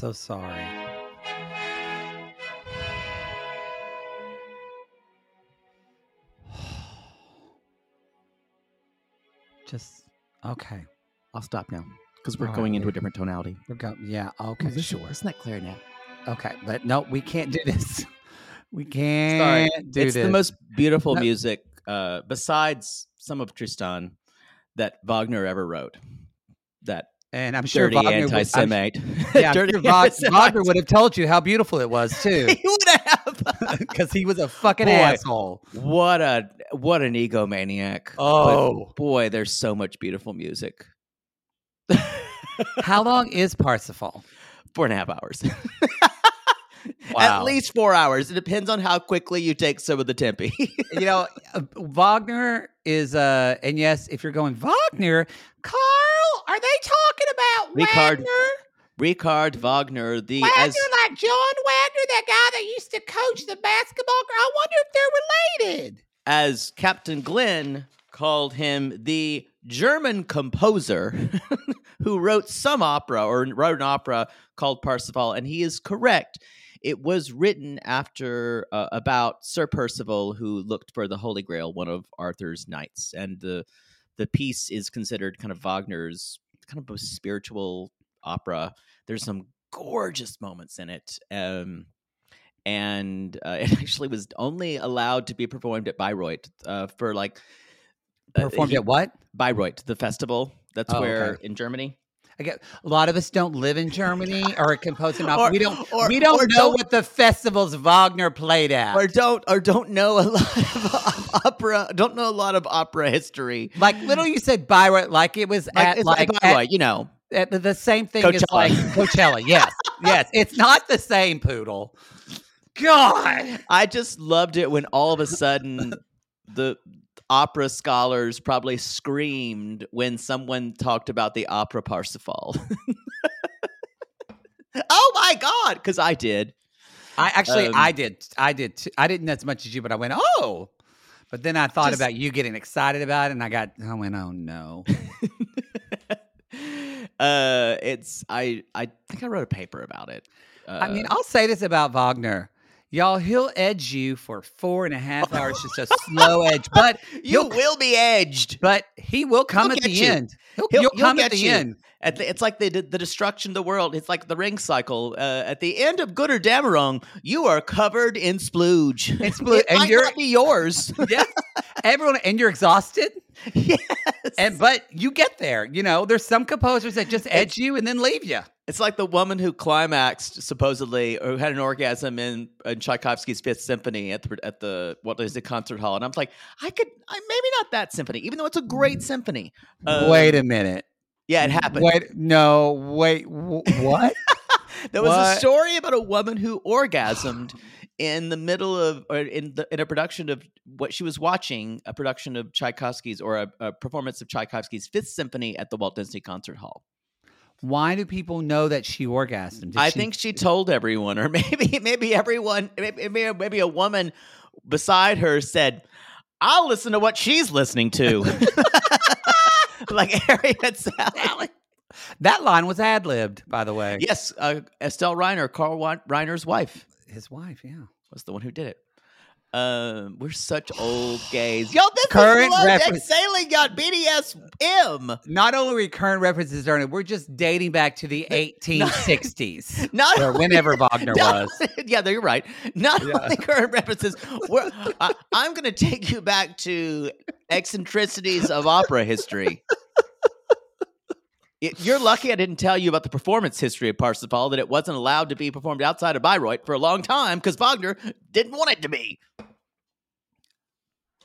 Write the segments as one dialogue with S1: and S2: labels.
S1: So sorry. Just okay.
S2: I'll stop now because we're
S1: All right,
S2: going into a different tonality.
S1: We're go. Yeah. Okay.
S2: Is this-
S1: sure.
S2: Isn't that clear now?
S1: Okay. But no, we can't do this. We can't do
S2: it's
S1: this.
S2: the most beautiful
S1: No.
S2: music uh, besides some of Tristan that Wagner ever wrote. That
S1: and I'm sure
S2: dirty
S1: Wagner would- I'm-
S2: anti-Semite.
S1: Yeah,
S2: Dirty
S1: sure
S2: anti-Semite.
S1: Wagner would have told you how beautiful it was too,
S2: He would have.
S1: because he was a fucking
S2: Boy.
S1: asshole.
S2: what a what an egomaniac. But
S1: Oh.
S2: boy, there's so much beautiful music.
S1: How long is Parsifal?
S2: Four and a half hours.
S1: Wow.
S2: At least four hours. It depends on how quickly you take some of the tempe.
S1: you know, uh, Wagner is uh and yes, if you're going Wagner, Carl, are they talking about
S2: Richard
S1: Wagner?
S2: Richard Wagner, the
S1: Wagner
S2: as
S1: like John Wagner, that guy that used to coach the basketball. I wonder if they're related.
S2: as Captain Glenn called him the German composer who wrote some opera or wrote an opera called Parsifal, and he is correct. It was written after uh, about Sir Percival, who looked for the Holy Grail, one of Arthur's knights, and the the piece is considered kind of Wagner's kind of most spiritual opera. There's some gorgeous moments in it. Um, and uh, it actually was only allowed to be performed at Bayreuth uh, for like uh,
S1: Performed
S2: he-
S1: at what?
S2: Bayreuth, the festival. That's
S1: Oh,
S2: where
S1: okay.
S2: in Germany.
S1: I get a lot of us don't live in Germany or composing opera.
S2: Or-
S1: we don't
S2: or-
S1: we don't know
S2: don't-
S1: what the festivals Wagner played at.
S2: Or don't or don't know a lot of opera. Don't know a lot of opera history.
S1: like literally you said Bayreuth like it was
S2: Like,
S1: at like at-
S2: Bayreuth, you know.
S1: at the, the same thing as
S2: Coachella.
S1: like Coachella. Yes. yes. It's not the same poodle. God.
S2: I just loved it when all of a sudden the opera scholars probably screamed when someone talked about the opera Parsifal. oh my god, because I did.
S1: I actually
S2: Um,
S1: I did I did too. I didn't as much as you, but I went, oh. But then I thought
S2: Just-
S1: about you getting excited about it, and I got I went, oh no.
S2: uh it's I I think I wrote a paper about it. Uh,
S1: I mean, I'll say this about Wagner. Y'all, he'll edge you for four and a half hours, just a slow edge. But
S2: you
S1: he'll
S2: be edged.
S1: but he will come
S2: He'll
S1: at the
S2: you.
S1: end. He'll,
S2: He'll- he'll
S1: come at the
S2: you.
S1: end.
S2: At the, it's like the the destruction of the world. It's like the ring cycle. Uh, at the end of Götterdämmerung, you are covered in splooge.
S1: Splooge,
S2: it
S1: and
S2: might
S1: you're-
S2: not be yours.
S1: Yeah. Everyone and you're exhausted.
S2: yes.
S1: And but you get there. You know, there's some composers that just edge you and then leave you.
S2: It's like the woman who climaxed supposedly or who had an orgasm in, in Tchaikovsky's Fifth Symphony at the at the what is the concert hall, and I'm like, I could, I maybe not that symphony, even though it's a great symphony. Um,
S1: Wait a minute.
S2: Yeah, it happened.
S1: Wait, no, wait, wh- what?
S2: There was a story about a woman who orgasmed in the middle of, or in the in a production of what she was watching, a production of Tchaikovsky's or a, a performance of Tchaikovsky's Fifth Symphony at the Walt Disney Concert Hall.
S1: Why do people know that she orgasmed? Did
S2: I
S1: she-
S2: think she told everyone, or maybe maybe everyone, maybe maybe, a woman beside her said, "I'll listen to what she's listening to," like Harry Met Sally.
S1: that line was ad libbed, by the way.
S2: Yes, uh, Estelle Reiner, Carl Reiner's wife.
S1: His wife, yeah.
S2: was the one who did it. Um, we're such old gays. Yo, this
S1: Current
S2: is
S1: reference-
S2: Sailing Yacht BDSM.
S1: Not only are we current references during it, we're just dating back to the 1860s,
S2: Not
S1: or whenever Wagner
S2: not-
S1: was.
S2: yeah, you're right. Not
S1: Yeah.
S2: only current references. We're, I, I'm going to take you back to eccentricities of opera history. Y- You're lucky I didn't tell you about the performance history of Parsifal, that it wasn't allowed to be performed outside of Bayreuth for a long time because Wagner didn't want it to be.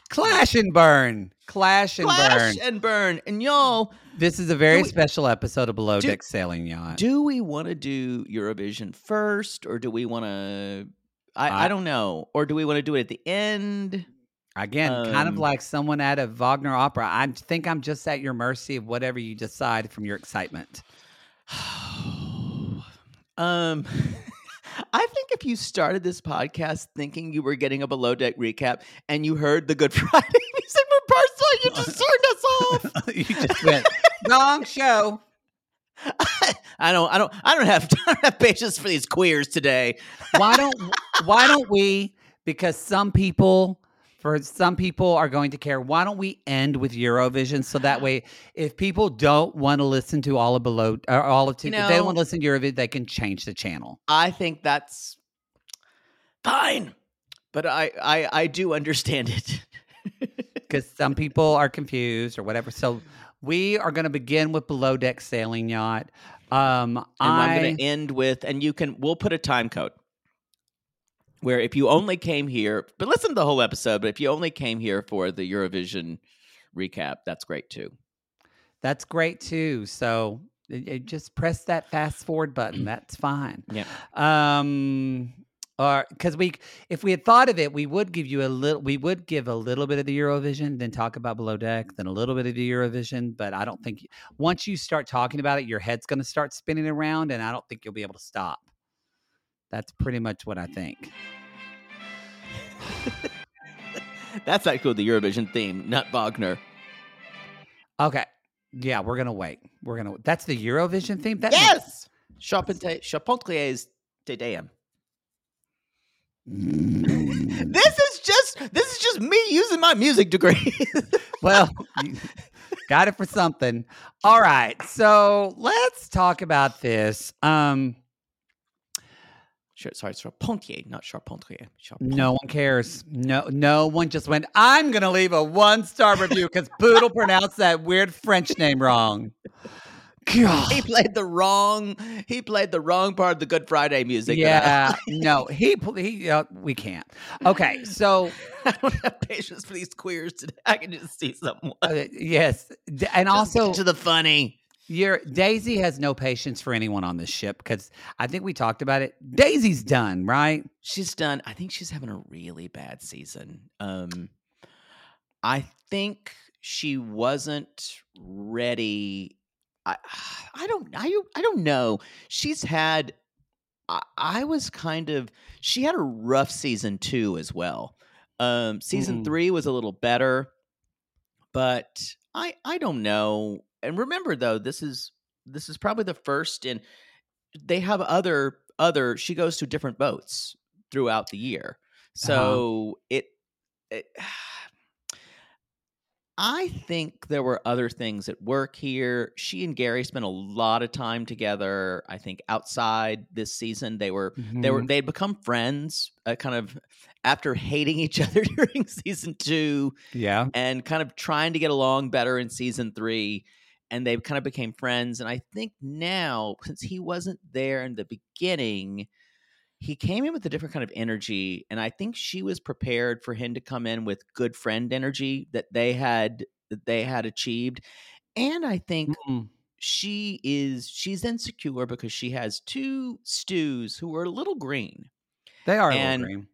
S1: Clash and burn. Clash and
S2: Clash
S1: burn.
S2: and burn. And y'all,
S1: This is a very
S2: we-
S1: special episode of Below
S2: do-
S1: Deck Sailing Yacht.
S2: do we want to do Eurovision first or do we want to I, I
S1: I-
S2: don't know or do we want to do it at the end
S1: Again, kind of
S2: Um,
S1: like someone at a Wagner opera. I think I'm just at your mercy of whatever you decide from your excitement.
S2: um I think if you started this podcast thinking you were getting a below deck recap and you heard the Good Friday music from Parsifal, you just turned us off.
S1: you just went wrong show.
S2: I don't I don't I don't have I don't have patience for these queers today.
S1: Why don't Why don't we? Because some people, for some people, are going to care. Why don't we end with Eurovision so that way, if people don't want to listen to all of below or all of,
S2: You
S1: if they don't want to listen to Eurovision, they can change the channel.
S2: I think that's fine. But I I, I do understand it.
S1: because some people are confused or whatever. So we are going to begin with below deck sailing yacht. Um,
S2: And
S1: I,
S2: I'm going to end with, and you can, we'll put a time code where if you only came here, but listen to the whole episode, but if you only came here for the Eurovision recap, that's great too.
S1: that's great too. So it, it just press that fast forward button. That's fine.
S2: Yeah.
S1: Um, or because we, if we had thought of it, we would give you a little. We would give a little bit of the Eurovision, then talk about below deck, then a little bit of the Eurovision. But I don't think once you start talking about it, your head's going to start spinning around, and I don't think you'll be able to stop. That's pretty much what I think.
S2: That's actually the Eurovision theme, not Wagner.
S1: Okay. Yeah, we're gonna wait. We're gonna. That's the Eurovision theme. That
S2: Yes! Charpentrier's Te Deum. This is just this is just me using my music degree.
S1: Well, got it for something. All right. So let's talk about this. Um,
S2: sorry, Charpentier, not Charpentier. Charpentier.
S1: no one cares. No, no one just went. I'm gonna leave a one star review because Poodle pronounced that weird French name wrong. God.
S2: He played the wrong. He played the wrong part of the Good Friday music.
S1: Yeah, no, he he. Uh, we can't. Okay, so
S2: I, I don't have patience for these queers today. I can just see someone.
S1: uh, yes, and
S2: Just
S1: also
S2: to the funny.
S1: Your Daisy has no patience for anyone on this ship because I think we talked about it. Daisy's done, right?
S2: She's done. I think she's having a really bad season. Um, I think she wasn't ready. I I don't I I don't know. She's had. I, I was kind of. She had a rough season too, as well. Um, season
S1: Mm.
S2: three was a little better, but I I don't know. And remember though, this is this is probably the first and They have other other. She goes to different boats throughout the year, so it, it I think there were other things at work here. She and Gary spent a lot of time together. I think outside this season, they were they were they had become friends, uh, kind of after hating each other during season two,
S1: yeah.
S2: and kind of trying to get along better in season three. And they kind of became friends. And I think now, since he wasn't there in the beginning, he came in with a different kind of energy. And I think she was prepared for him to come in with good friend energy that they had that they had achieved. And I think
S1: Mm.
S2: she is she's insecure because she has two stews who are a little green.
S1: They are a
S2: And
S1: little green.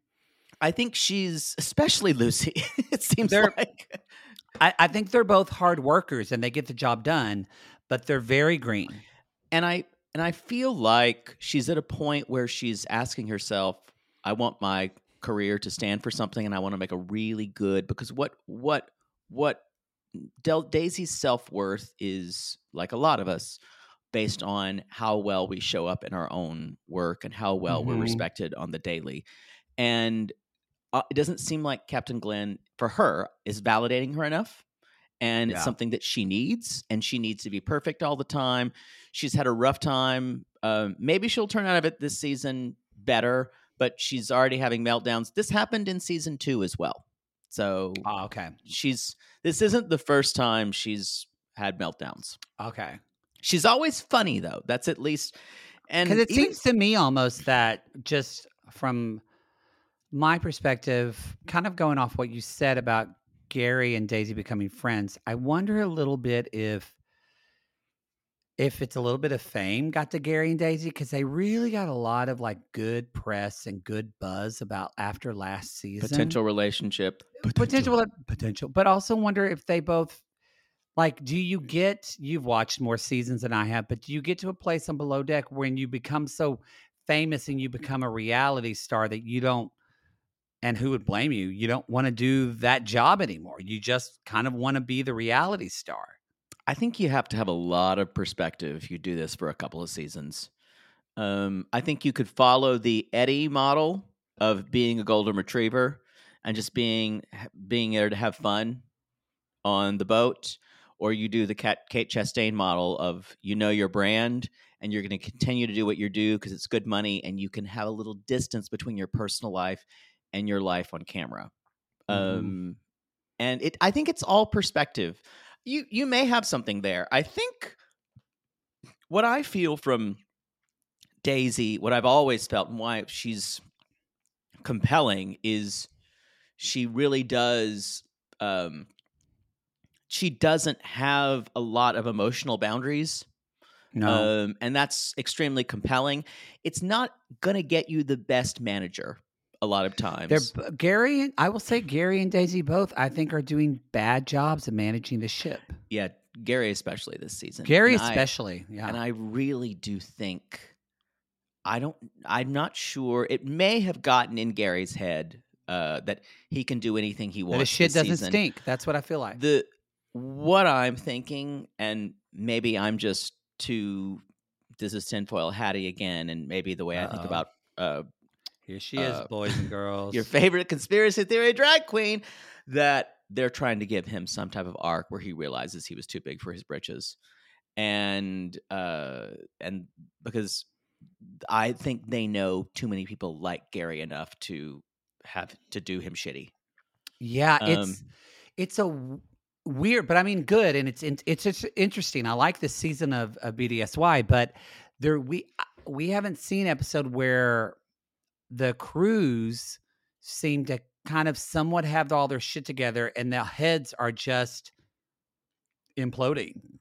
S2: I think she's especially Lucy. it seems
S1: They're-
S2: like
S1: I, I think they're both hard workers and they get the job done, but they're very green.
S2: and I and I feel like she's at a point where she's asking herself, I want my career to stand for something and I want to make a really good because what what what Del- Daisy's self-worth is like a lot of us based on how well we show up in our own work and how well we're
S1: Mhm.
S2: respected on the daily. And uh, it doesn't seem like Captain Glenn for her is validating her enough. And it's something that she needs, and she needs to be perfect all the time. She's had a rough time. Um, maybe she'll turn out of it this season better, but she's already having meltdowns. This happened in season two as well. So
S1: Oh, okay.
S2: she's this isn't the first time she's had meltdowns.
S1: Okay.
S2: She's always funny though. That's at least and
S1: Because it
S2: even-
S1: seems to me almost that just from my perspective, kind of going off what you said about Gary and Daisy becoming friends, I wonder a little bit if if it's a little bit of fame got to Gary and Daisy because they really got a lot of like good press and good buzz about after last season.
S2: Potential relationship.
S1: potential potential. but also wonder if they both like do you get you've watched more seasons than i have but do you get to a place on below deck when you become so famous and you become a reality star that you don't and who would blame you? You don't want to do that job anymore. You just kind of want to be the reality star.
S2: I think you have to have a lot of perspective if you do this for a couple of seasons. Um, I think you could follow the Eddie model of being a golden retriever and just being being there to have fun on the boat, or you do the Kat, Kate Chastain model of you know your brand and you're going to continue to do what you do because it's good money and you can have a little distance between your personal life and your life on camera.
S1: Mhm.
S2: Um, and it, I think it's all perspective you you may have something there. I think what I feel from Daisy, what I've always felt and why she's compelling is she really does um she doesn't have a lot of emotional boundaries.
S1: no
S2: Um and that's extremely compelling. It's not going to get you the best manager a lot of times.
S1: they're gary and i will say gary and daisy both i think are doing bad jobs of managing the ship
S2: yeah, Gary especially this season.
S1: gary
S2: And I-
S1: especially yeah
S2: And I really do think I don't I'm not sure it may have gotten in Gary's head uh that he can do anything he wants.
S1: the shit doesn't
S2: season.
S1: stink that's what i feel like
S2: The what I'm thinking, and maybe I'm just too this is tinfoil hattie again, and maybe the way I think about uh
S1: Here she is,
S2: Uh,
S1: boys and girls.
S2: your favorite conspiracy theory drag queen that they're trying to give him some type of arc where he realizes he was too big for his britches and uh and because i think they know too many people like gary enough to have to do him shitty
S1: yeah,
S2: um,
S1: it's it's a w- weird, but I mean good, and it's in- it's just interesting. I like this season of, of BDSY, but there we we haven't seen episode where the crews seem to kind of somewhat have all their shit together, and their heads are just imploding.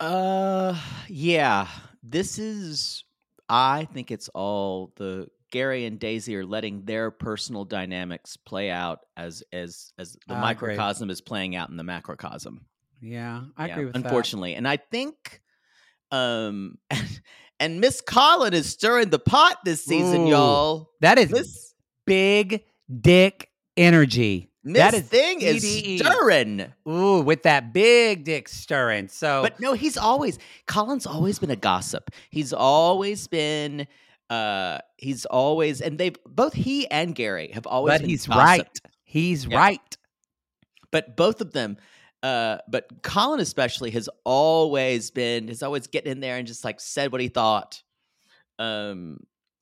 S2: Uh, yeah. This is. I think it's all the Gary and Daisy are letting their personal dynamics play out as as as the
S1: I agree.
S2: microcosm is playing out in the macrocosm.
S1: Yeah, I
S2: Yeah,
S1: agree with that.
S2: unfortunately, and I think, um, and Miss Colin is stirring the pot this season,
S1: Ooh.
S2: y'all.
S1: That is
S2: Miss
S1: big dick energy.
S2: Miss
S1: that is
S2: thing is stirring.
S1: Ooh, with that big dick stirring. So,
S2: But no, he's always Colin's always been a gossip. He's always been uh he's always and they've both he and Gary have always
S1: but he's right. He's
S2: Yeah.
S1: right.
S2: But both of them uh but Colin especially has always been has always getting in there and just like said what he thought. Um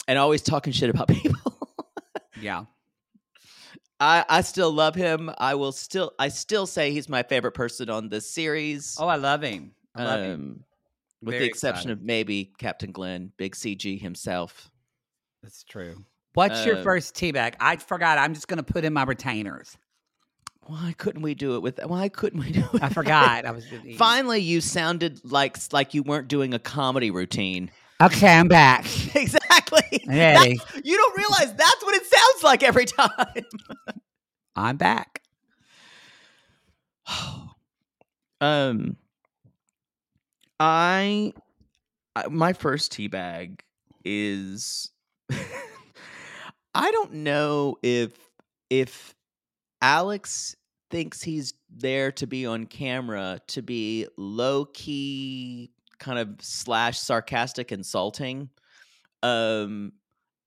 S2: and always talking shit about people.
S1: Yeah.
S2: I I still love him. I will still I still say he's my favorite person on this series.
S1: Oh, I love him. I love him.
S2: Um, with
S1: Very
S2: the exception
S1: excited.
S2: of maybe Captain Glenn, Big CG himself.
S1: That's true. What's your
S2: um,
S1: first teabag? I forgot. I'm just going to put in my retainers.
S2: Why couldn't we do it with? Why couldn't we do it?
S1: I forgot. I was
S2: Finally, you sounded like like you weren't doing a comedy routine.
S1: Okay, I'm back.
S2: exactly. That's- you don't realize that's what it sounds like every time.
S1: I'm back.
S2: um, I, I my first tea bag is. I don't know if if Alex thinks he's there to be on camera to be low key kind of slash sarcastic insulting um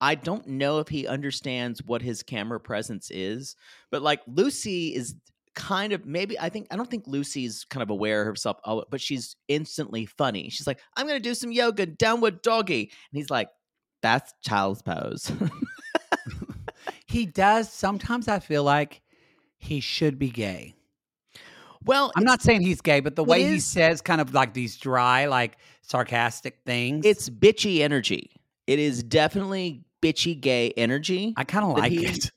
S2: i don't know if he understands what his camera presence is but like lucy is kind of maybe i think i don't think lucy's kind of aware of herself oh, but she's instantly funny. She's like i'm gonna do some yoga downward doggy. And he's like that's child's pose.
S1: He does. Sometimes I feel like he should be gay.
S2: well
S1: I'm not saying he's gay, but the way he says kind of like these dry, like sarcastic things.
S2: it's bitchy energy it is definitely bitchy gay energy
S1: I kind of like
S2: he-
S1: it.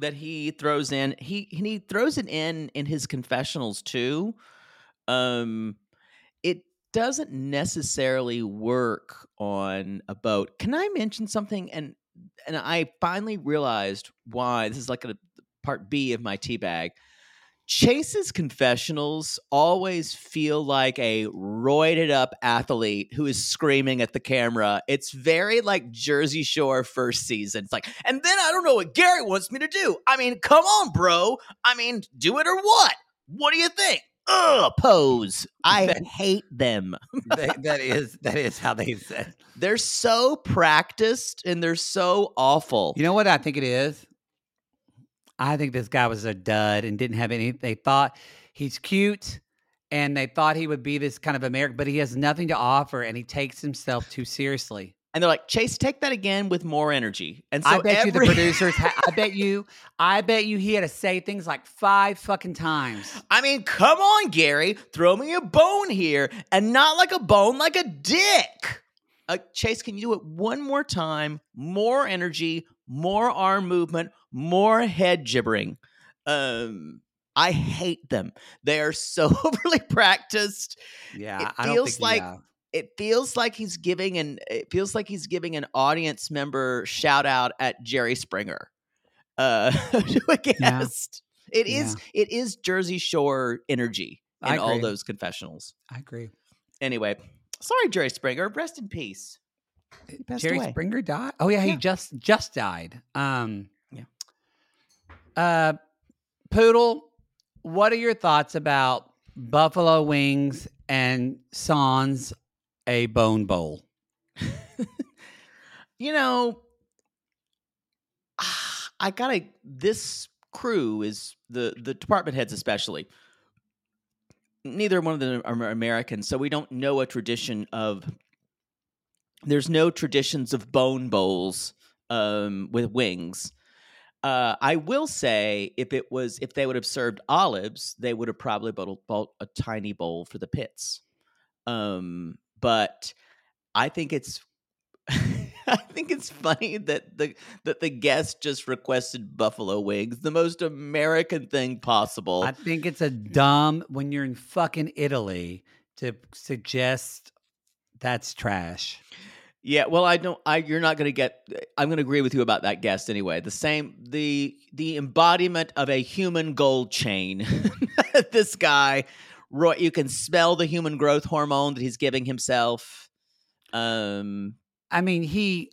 S2: that he throws in he he throws it in in his confessionals too um it doesn't necessarily work on a boat can i mention something and and i finally realized why this is like a part b of my tea bag. Chase's confessionals always feel like a roided up athlete who is screaming at the camera. It's very like jersey shore first season. It's like and then i don't know what gary wants me to do. I mean come on bro. I mean do it or what? What do you think? Ugh, pose. I
S1: That-
S2: hate them.
S1: That- that is that is how they said.
S2: they're so practiced and they're so awful.
S1: You know what I think it is? I think this guy was a dud and didn't have any. They thought he's cute and they thought he would be this kind of American, but he has nothing to offer and he takes himself too seriously.
S2: and they're like chase take that again with more energy and so
S1: I bet you the producers, ha- I bet you, I bet you he had to say things like five fucking times.
S2: I mean, come on, Gary, throw me a bone here, and not like a bone, like a dick. Uh, Chase, can you do it one more time? More energy, more arm movement, more head gibbering. Um, I hate them. They are so overly practiced.
S1: Yeah,
S2: It
S1: I don't
S2: feels
S1: think
S2: like-
S1: yeah.
S2: It feels like he's giving an. It feels like he's giving an audience member shout out at Jerry Springer. Uh, to a guest. It is. It is Jersey Shore energy in all those confessionals.
S1: I agree.
S2: Anyway, sorry, Jerry Springer. Rest in peace. He passed
S1: Jerry
S2: away.
S1: Springer died. Oh yeah,
S2: Yeah.
S1: he just just died. Um,
S2: Yeah.
S1: Uh, Poodle, what are your thoughts about buffalo wings and sans a bone bowl?
S2: You know, I gotta. This crew is the the department heads, especially. Neither one of them are Americans, so we don't know a tradition of. There's no traditions of bone bowls um, with wings. Uh, I will say, if it was, if they would have served olives, they would have probably bought, a tiny bowl for the pits. Um, but I think it's, I think it's funny that the that the guest just requested buffalo wings, the most American thing possible.
S1: I think it's a dumb when you're in fucking Italy to suggest that's trash.
S2: Yeah, well, I don't. I you're not going to get. I'm going to agree with you about that guest anyway. The same the the embodiment of a human gold chain. this guy, Roy, you can smell the human growth hormone that he's giving himself. Um,
S1: I mean, he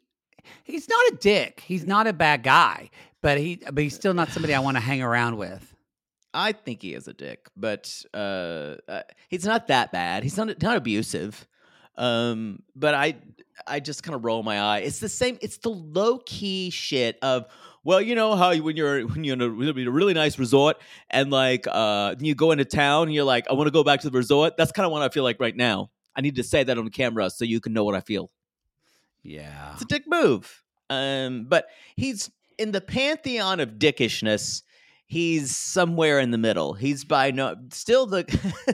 S1: he's not a dick. He's not a bad guy, but he but he's still not somebody I want to hang around with.
S2: I think he is a dick, but uh, uh he's not that bad. He's not not abusive. Um, but I I just kind of roll my eye. It's the same. It's the low key shit of well, you know how you- when you're when you're in a really, a really nice resort and like uh you go into town and you're like I want to go back to the resort. That's kind of what I feel like right now. I need to say that on camera so you can know what I feel.
S1: Yeah.
S2: It's a dick move. Um, but he's in the pantheon of dickishness. He's somewhere in the middle. He's by no still the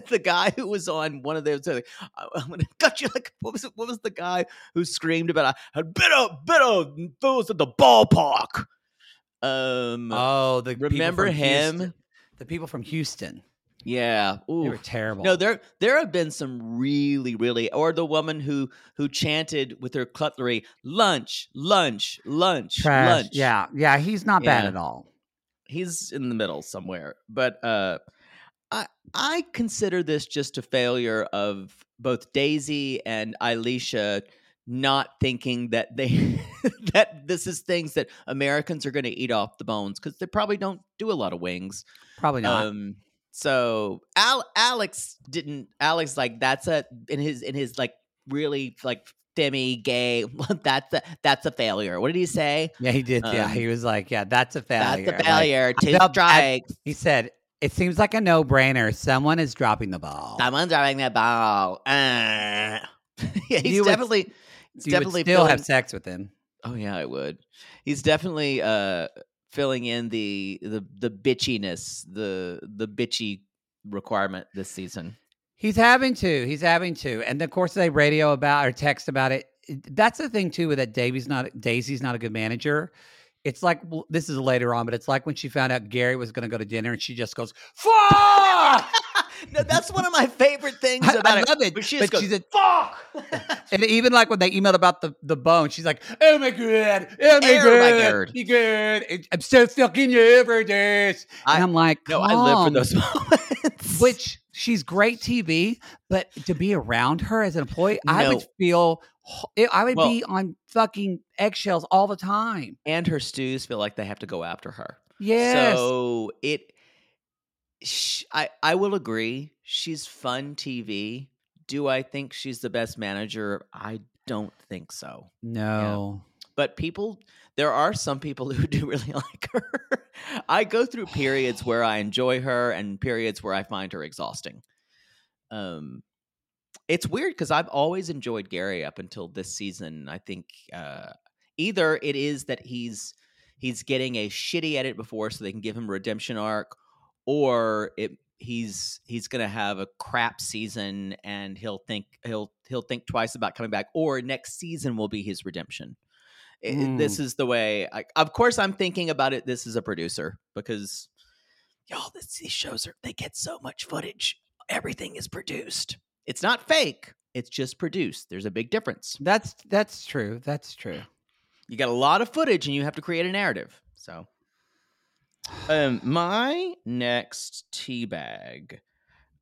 S2: the guy who was on one of those. Like, I'm gonna cut you like what was it, what was the guy who screamed about a bit of bit of fools at the ballpark. Um,
S1: Oh, the
S2: remember him?
S1: Houston. The people from Houston.
S2: Yeah.
S1: They were terrible.
S2: No, there there have been some really, really, or the woman who who chanted with her cutlery, "Lunch, lunch, lunch,
S1: Trash.
S2: lunch."
S1: Yeah, yeah, he's not bad at all.
S2: He's in the middle somewhere. But uh, I I consider this just a failure of both Daisy and Ileisha not thinking that they that this is things that Americans are going to eat off the bones because they probably don't do a lot of wings.
S1: Probably not.
S2: Um, so Al- Alex didn't. Alex like that's a in his in his like really like femmy gay. that's a that's a failure. What did he say?
S1: yeah, he did. yeah,
S2: um,
S1: he was like, "Yeah, that's a failure."
S2: That's a
S1: Like,
S2: failure. Two
S1: felt
S2: strikes.
S1: he said, "It seems like a no-brainer. Someone is dropping the ball."
S2: Someone's dropping that ball. Uh. yeah, he's
S1: You would-
S2: definitely. he's
S1: would
S2: definitely
S1: still
S2: filling,
S1: have sex with him.
S2: Oh yeah, I would. He's definitely uh filling in the the the bitchiness, the the bitchy requirement this season.
S1: He's having to. He's having to. And of course, they radio about or text about it. That's the thing too with that Davy's not Daisy's not a good manager. It's like well, this is later on, but it's like when she found out Gary was going to go to dinner, and she just goes, "Fuck!"
S2: no, that's one of my favorite things about
S1: I
S2: it.
S1: love it.
S2: But she
S1: but
S2: goes,
S1: she's a,
S2: "Fuck!"
S1: and even like when they emailed about the, the bone, she's like, "Oh my god, oh my
S2: my
S1: god, my god, It- I'm so fucking you this."
S2: I-
S1: and I'm like,
S2: no, I live for those moments.
S1: Which she's great TV, but to be around her as an employee, I would feel, I would
S2: Well-
S1: be on fucking eggshells all the time.
S2: and her stews feel like they have to go after her.
S1: Yes,
S2: So it, sh- I I will agree. She's fun TV. Do I think she's the best manager? I don't think so.
S1: no,
S2: But people, there are some people who do really like her. I go through periods where I enjoy her and periods where I find her exhausting. Um, it's weird because I've always enjoyed Gary up until this season. I think uh, either it is that he's he's getting a shitty edit before so they can give him a redemption arc, or it he's he's gonna have a crap season and he'll think he'll he'll think twice about coming back, or next season will be his redemption.
S1: Mm.
S2: This is the way. I, of course, I'm thinking about it. This is a producer because y'all, this, these shows are they get so much footage. Everything is produced. It's not fake. It's just produced. There's a big difference.
S1: that's that's true. That's true.
S2: You got a lot of footage and you have to create a narrative. So, um, my next tea bag,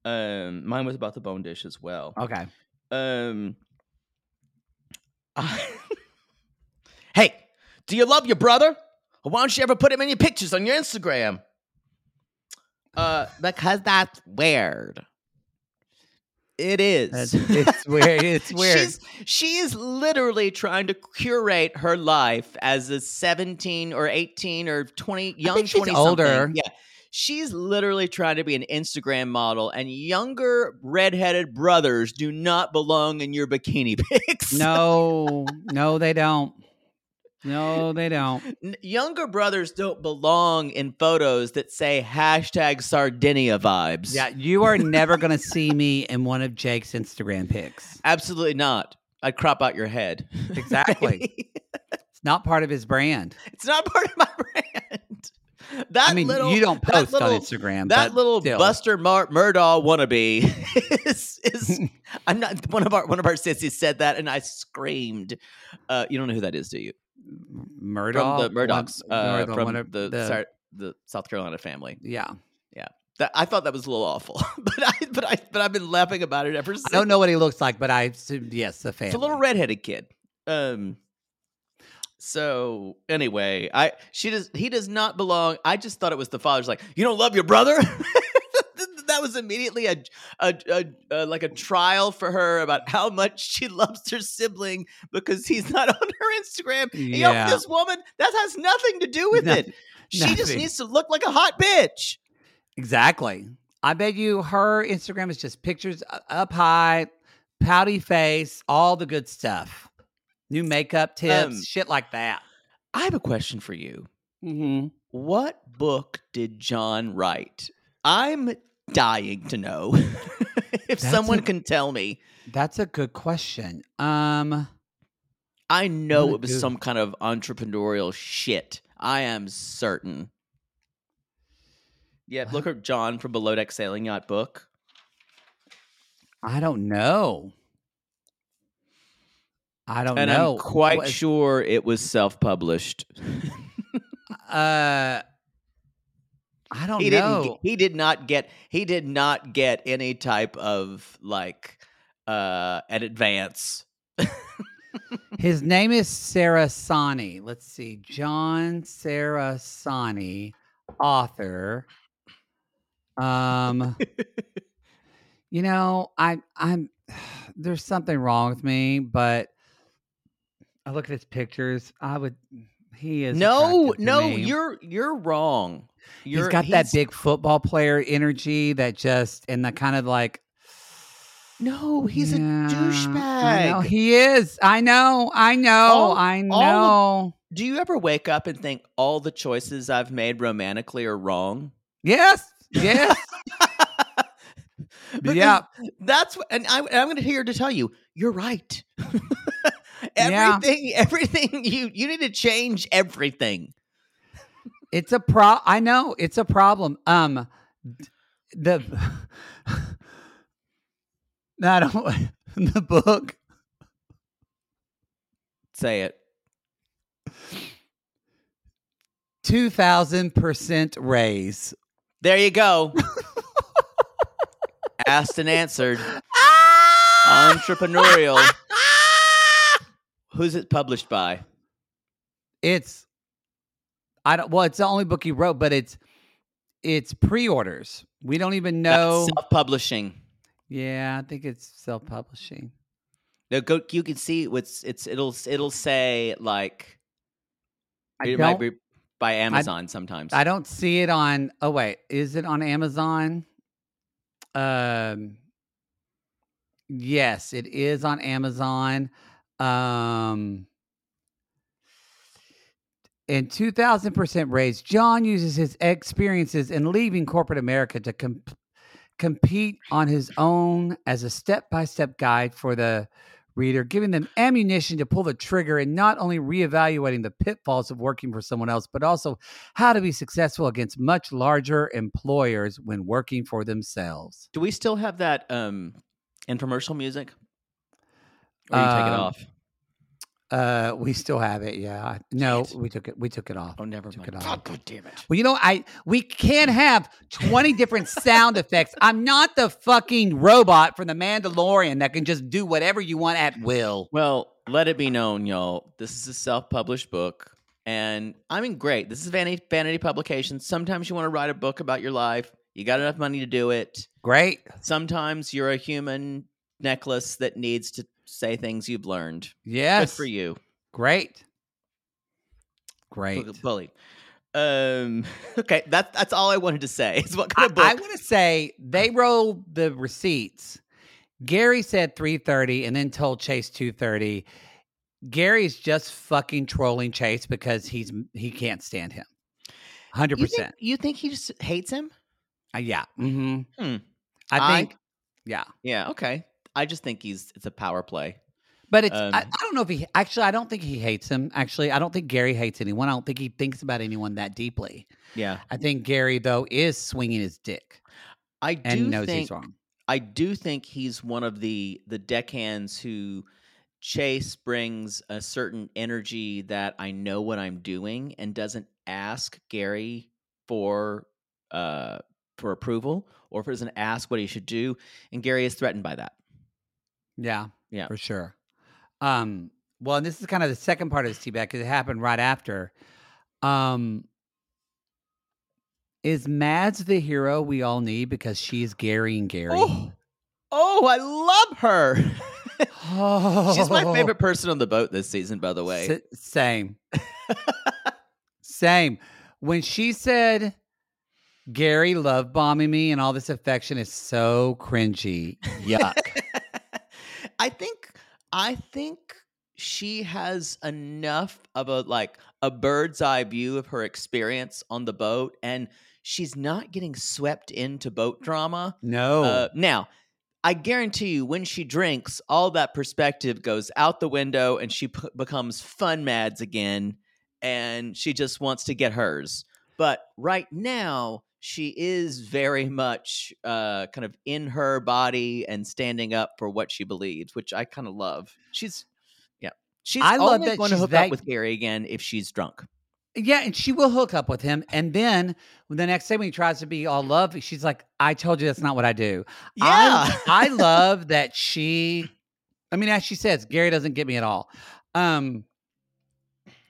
S2: um, mine was about the bone dish as well.
S1: Okay,
S2: Um, I- hey, do you love your brother? Or why don't you ever put him in your pictures on your Instagram? Uh, because that's weird. It is.
S1: That's- it's weird. It's weird.
S2: She's she is literally trying to curate her life as a 17 or 18 or 20 young
S1: think she's
S2: 20
S1: older.
S2: something. Yeah. She's literally trying to be an Instagram model and younger redheaded brothers do not belong in your bikini pics.
S1: no, no, they don't. No, they don't.
S2: Younger brothers don't belong in photos that say hashtag Sardinia vibes.
S1: Yeah, you are never going to see me in one of Jake's Instagram pics.
S2: Absolutely not. I'd crop out your head.
S1: Exactly. It's not part of his brand.
S2: it's not part of my brand. That
S1: I mean,
S2: little,
S1: you don't post
S2: little-
S1: on Instagram.
S2: That little
S1: still.
S2: Buster Mar- Murdaugh wannabe is, is I'm not one of our one of our sissies said that and I screamed. Uh, you don't know who that is, do you?
S1: Murdaugh.
S2: from the
S1: Murdaughs,
S2: uh,
S1: Murdaugh,
S2: from the,
S1: the-
S2: Sar- the South Carolina family.
S1: yeah.
S2: That I thought that was a little awful, but I but I but I've been laughing about it ever since.
S1: I don't know what he looks like, but I yes, the family.
S2: It's a little redheaded kid. Um. So anyway, I she does he does not belong. I just thought it was the father's like you don't love your brother. was immediately a, a, a, a like a trial for her about how much she loves her sibling because he's not on her Instagram. And, yo,
S1: Yeah.
S2: this woman that has nothing to do with
S1: Nothing-
S2: it. She just needs to look like a hot bitch.
S1: Exactly. I bet you her Instagram is just pictures up high, pouty face, all the good stuff. New makeup tips,
S2: Um,
S1: shit like that.
S2: I have a question for you.
S1: Mm-hmm.
S2: What book did John write? I'm dying to know. if
S1: That's
S2: someone
S1: a-
S2: can tell me,
S1: That's a good question. Um,
S2: I know it was
S1: do-
S2: some kind of entrepreneurial shit. I am certain. Yeah, look at John from Below Deck Sailing Yacht book.
S1: I don't know. I don't
S2: and
S1: know.
S2: I'm quite sure it was self-published.
S1: Uh, I don't
S2: he didn't.
S1: know.
S2: get- He did not get. He did not get any type of like uh an advance.
S1: His name is Sarasani. Let's see. John Sarasani, author. Um you know, I I'm there's something wrong with me, but I look at his pictures. I would he is
S2: No, no, you're you're wrong.
S1: He's got that big football player energy that just and the kind of like
S2: No, he's
S1: Yeah,
S2: a douchebag.
S1: he is. I know. I know.
S2: All-
S1: I know.
S2: Do you ever wake up and think all the choices I've made romantically are wrong?
S1: Yes. Yes. Yeah.
S2: That's what, and I, I'm going to here to tell you, you're right.
S1: Yeah.
S2: everything, everything you you need to change everything.
S1: It's a pro. I know it's a problem. Um, the no, I don't. The book.
S2: Say it.
S1: Two thousand percent raise.
S2: There you go. Asked and answered.
S1: Ah!
S2: Entrepreneurial. Who's it published by?
S1: It's. I don't. Well, it's the only book he wrote, but it's it's pre-orders. We don't even know.
S2: Self-publishing.
S1: Yeah, I think it's self-publishing.
S2: No, go. You can see what's it's. It'll it'll say like
S1: I
S2: it might be by Amazon sometimes.
S1: I don't see it on. Oh wait, is it on Amazon? Um. Yes, it is on Amazon. Um. In 2000% raise, John uses his experiences in leaving corporate America to com- compete on his own as a step by step guide for the reader, giving them ammunition to pull the trigger and not only reevaluating the pitfalls of working for someone else, but also how to be successful against much larger employers when working for themselves.
S2: Do we still have that um infomercial music? Or you take it
S1: Um,
S2: off?
S1: Uh, we still have it. Yeah. No, we took it. We took it off.
S2: Oh, never
S1: took
S2: mind.
S1: it off.
S2: God damn it.
S1: Well, you know, I we can't have 20 different sound effects. I'm not the fucking robot from the Mandalorian that can just do whatever you want at will.
S2: Well, let it be known, y'all. This is a self-published book, and I mean, great. This is vanity vanity publication. Sometimes you want to write a book about your life. You got enough money to do it.
S1: Great.
S2: Sometimes you're a human necklace that needs to say things you've learned.
S1: Yes.
S2: Good for you.
S1: Great. Great.
S2: Bully. Um. Okay. That's that's all I wanted to say. Is what kind
S1: I,
S2: of book?
S1: I want to say they rolled the receipts. Gary said 330 and then told Chase 230. Gary's just fucking trolling Chase because he's he can't stand him. 100%.
S2: you, think, he just hates him?
S1: Uh, yeah. hmm
S2: Hmm.
S1: I
S2: I-
S1: think yeah.
S2: Yeah. Okay. I just think he's it's a power play.
S1: But it's
S2: Um,
S1: I, I don't know if he actually I don't think he hates him. Actually, I don't think Gary hates anyone. I don't think he thinks about anyone that deeply.
S2: Yeah.
S1: I think Gary though is swinging his dick
S2: I do
S1: knows
S2: think
S1: he's wrong.
S2: I do think he's one of the the deckhands who Chase brings a certain energy that I know what I'm doing and doesn't ask Gary for uh for approval or if it doesn't ask what he should do and Gary is threatened by that.
S1: Yeah.
S2: Yeah.
S1: For sure. Um, well, and this is kind of the second part of this teabag because it happened right after. Um, is Mads the hero we all need because she's Gary and Gary?
S2: Oh, oh, I love her. oh. She's my favorite person on the boat this season, by the way.
S1: S- same. same. When she said, Gary love bombing me and all this affection is so cringy. Yuck.
S2: I think I think she has enough of a like a bird's eye view of her experience on the boat and she's not getting swept into boat drama.
S1: no.
S2: Uh, now, I guarantee you when she drinks, all that perspective goes out the window and she p- becomes fun mads again and she just wants to get hers. But right now,
S3: she is very much uh, kind of in her body and standing up for what she believes, which I kind of love. She's, yeah, she's
S1: I love
S3: only
S1: that
S3: going to hook
S1: that-
S3: up with Gary again if she's drunk.
S1: Yeah, and she will hook up with him. And then the next day when he tries to be all love, she's like, I told you that's not what I do. I, I love that she, I mean, as she says, Gary doesn't get me at all. Um,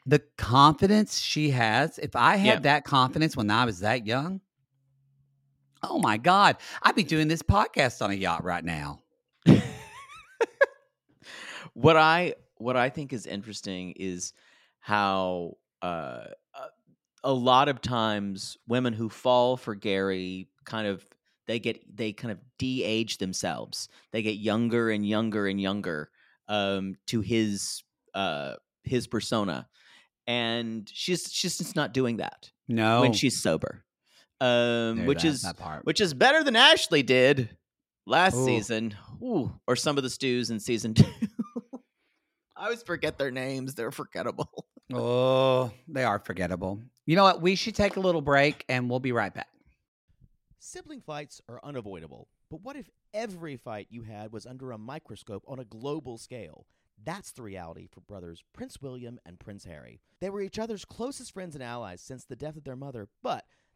S1: the confidence she has, if I had
S3: Yeah.
S1: that confidence when I was that young, oh my God, I'd be doing this podcast on a yacht right now.
S3: what I what I think is interesting is how uh, uh, a lot of times women who fall for Gary kind of they get they kind of de-age themselves. They get younger and younger and younger um, to his uh, his persona, and she's she's just not doing that
S1: No.
S3: when she's sober, um,
S1: There,
S3: which
S1: that-
S3: is
S1: that part.
S3: which is better than Ashley did last
S1: Ooh.
S3: season, Ooh, or some of the stews in season two. I always forget their names; they're forgettable.
S1: Oh, they are forgettable. You know what? We should take a little break and we'll be right back.
S2: Sibling fights are unavoidable, but what if every fight you had was under a microscope on a global scale? That's the reality for brothers Prince William and Prince Harry. They were each other's closest friends and allies since the death of their mother, but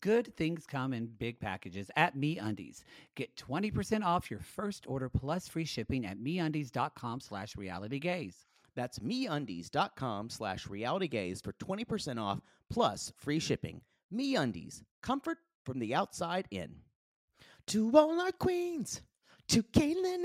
S1: good things come in big packages at MeUndies. Get 20% off your first order plus free shipping at MeUndies.com slash realitygays.
S2: That's meundies.com slash realitygays for 20% off plus free shipping. MeUndies, comfort from the outside in. To all our queens, to Caitlin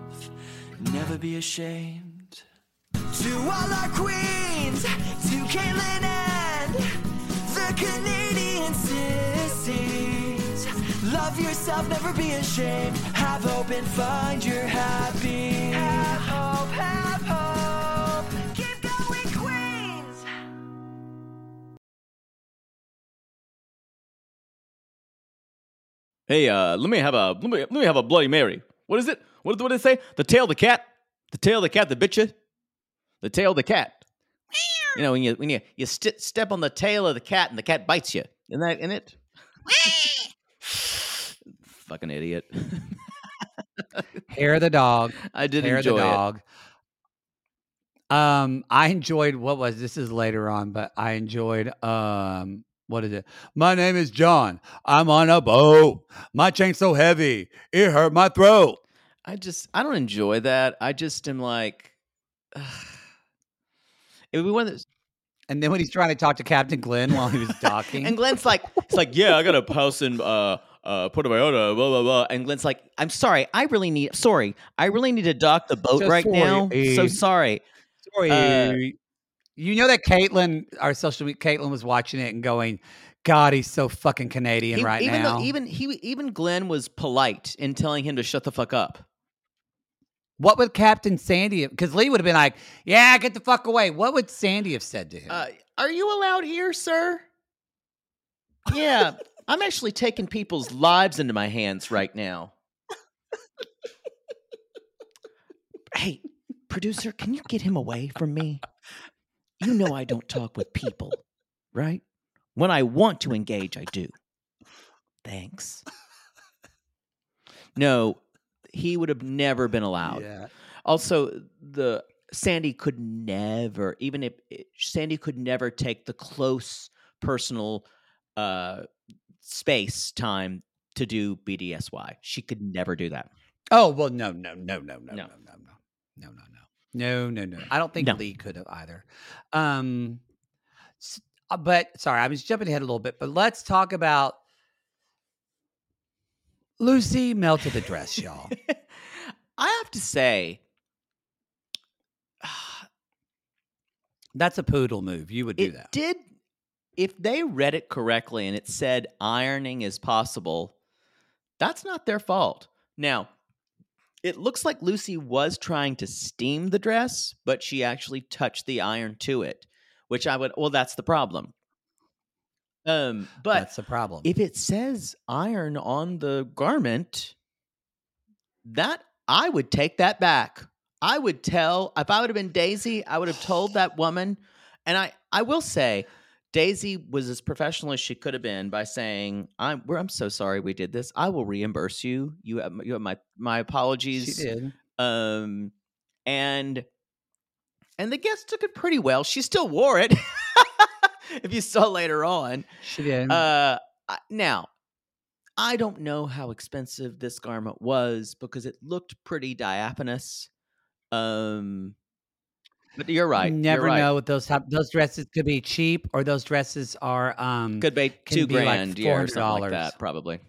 S4: never be ashamed. To all our queens, to Caitlin and the Canadian sissies. Love yourself, never be ashamed. Have hope and find your happy. Have hope, have hope. Keep going, Queens.
S2: Hey, uh, let me have a let me let me have a Bloody Mary. What is it? What what did it say? The tail of the cat. The tail of the cat that bit you. The tail of the cat. You know when you when you you st- step on the tail of the cat and the cat bites you. Isn't that in it? Fucking idiot.
S1: Hair of the dog.
S2: I did
S1: Hair
S2: enjoy
S1: the
S2: it.
S1: dog. Um, I enjoyed what was this is later on, but I enjoyed um what is it? My name is John. I'm on a boat. My chain's so heavy, it hurt my throat.
S2: I just I don't enjoy that. I just am like it would be one of those
S1: And then when he's trying to talk to Captain Glenn while he was docking,
S2: And Glenn's like, it's like, yeah, I got a house in uh uh Puerto Vallarta, blah blah blah. And Glenn's like, I'm sorry, I really need sorry, I really need to dock the boat
S1: So
S2: right now. So sorry.
S1: Sorry.
S2: Uh,
S1: you know that Caitlin, our social media, Caitlin was watching it and going, God, he's so fucking Canadian
S2: He-
S1: right
S2: even
S1: now.
S2: though even he even Glenn was polite in telling him to shut the fuck up.
S1: What would Captain Sandy have? Because Lee would have been like, yeah, get the fuck away. What would Sandy have said to him?
S2: Uh, are you allowed here, sir? Yeah, I'm actually taking people's lives into my hands right now. hey, producer, can you get him away from me? You know I don't talk with people, right? When I want to engage, I do. Thanks. No, he would have never been allowed.
S1: yeah.
S2: Also, the Sandy could never, even if it- Sandy could never take the close personal uh, space time to do BDSY. She could never do that.
S1: Oh, well, no, no, no, no, no, no,
S2: No.
S1: no, no, no, no, no, no, no, no. I don't think
S2: No.
S1: Lee could have either. Um, uh, But sorry, I was jumping ahead a little bit. But let's talk about Lucy melted the dress, y'all.
S2: I have to say,
S1: That's a poodle move. You would do
S2: it
S1: that.
S2: did. If they read it correctly and it said ironing is possible, that's not their fault. Now, it looks like Lucy was trying to steam the dress, but she actually touched the iron to it, which I would. Well, that's the problem. Um, but
S1: That's the problem.
S2: if it says iron on the garment, that I would take that back. I would tell if I would have been Daisy, I would have told that woman, and I I will say, Daisy was as professional as she could have been by saying, "I'm we're, I'm so sorry we did this. I will reimburse you. You have you have my my apologies."
S1: she
S2: apologies."
S1: did.
S2: Um, and and the guest took it pretty well. She still wore it. if you saw later on,
S1: She did.
S2: uh, now, I don't know how expensive this garment was because it looked pretty diaphanous. Um, but you're right.
S1: You
S2: you're
S1: never
S2: right.
S1: know what those those dresses could be cheap or those dresses are um
S2: Could be two
S1: be like
S2: grand, or something like
S1: $400.
S2: that, probably.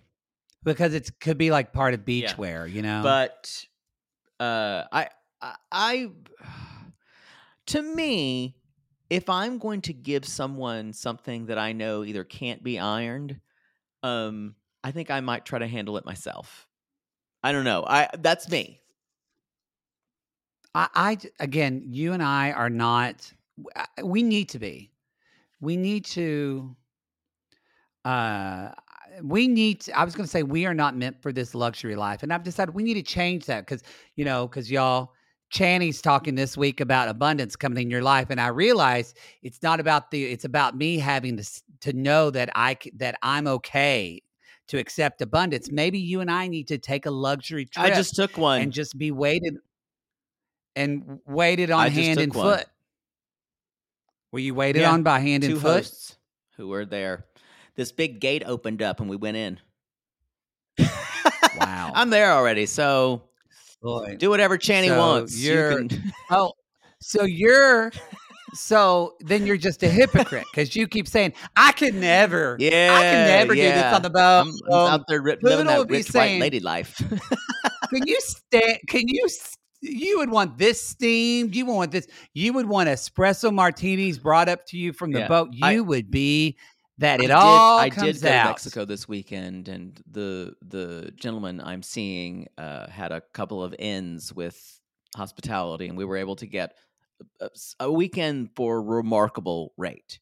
S1: because it could be like part of
S2: Yeah.
S1: beachwear, you know.
S2: But uh, I, I, I, to me, if I'm going to give someone something that I know either can't be ironed, um, I think I might try to handle it myself. I don't know. I that's me.
S1: I again, you and I are not. We need to be. We need to. Uh, we need. To, I was going to say we are not meant for this luxury life, and I've decided we need to change that because you know, because y'all. Channy's talking this week about abundance coming in your life, and I realize it's not about the. It's about me having to to know that I that I'm okay to accept abundance. Maybe you and I need to take a luxury trip
S2: I just took one.
S1: and just be weighted and waited on hand and
S2: one.
S1: foot. Were you weighted
S2: Yeah,
S1: on by hand and foot?
S2: hosts who were there. This big gate opened up and we went in.
S1: Wow.
S2: I'm there already, so
S1: Boy.
S2: do whatever Channy
S1: So
S2: wants. You
S1: you're-
S2: can-
S1: Oh, so you're so then you're just a hypocrite because you keep saying I could never,
S2: yeah,
S1: I can never do this on the boat.
S2: I'm, I'm out there ri- living that
S1: be
S2: rich
S1: saying-
S2: white lady life.
S1: can you stand? Can you? You would want this steamed. You would want this. You would want espresso martinis brought up to you from the
S2: Yeah,
S1: boat. You
S2: I-
S1: would be that it
S2: I
S1: all
S2: did, I
S1: comes
S2: did go
S1: out.
S2: to Mexico this weekend, and the the gentleman I'm seeing uh, had a couple of ins with hospitality, and we were able to get a, a weekend for a remarkable rate.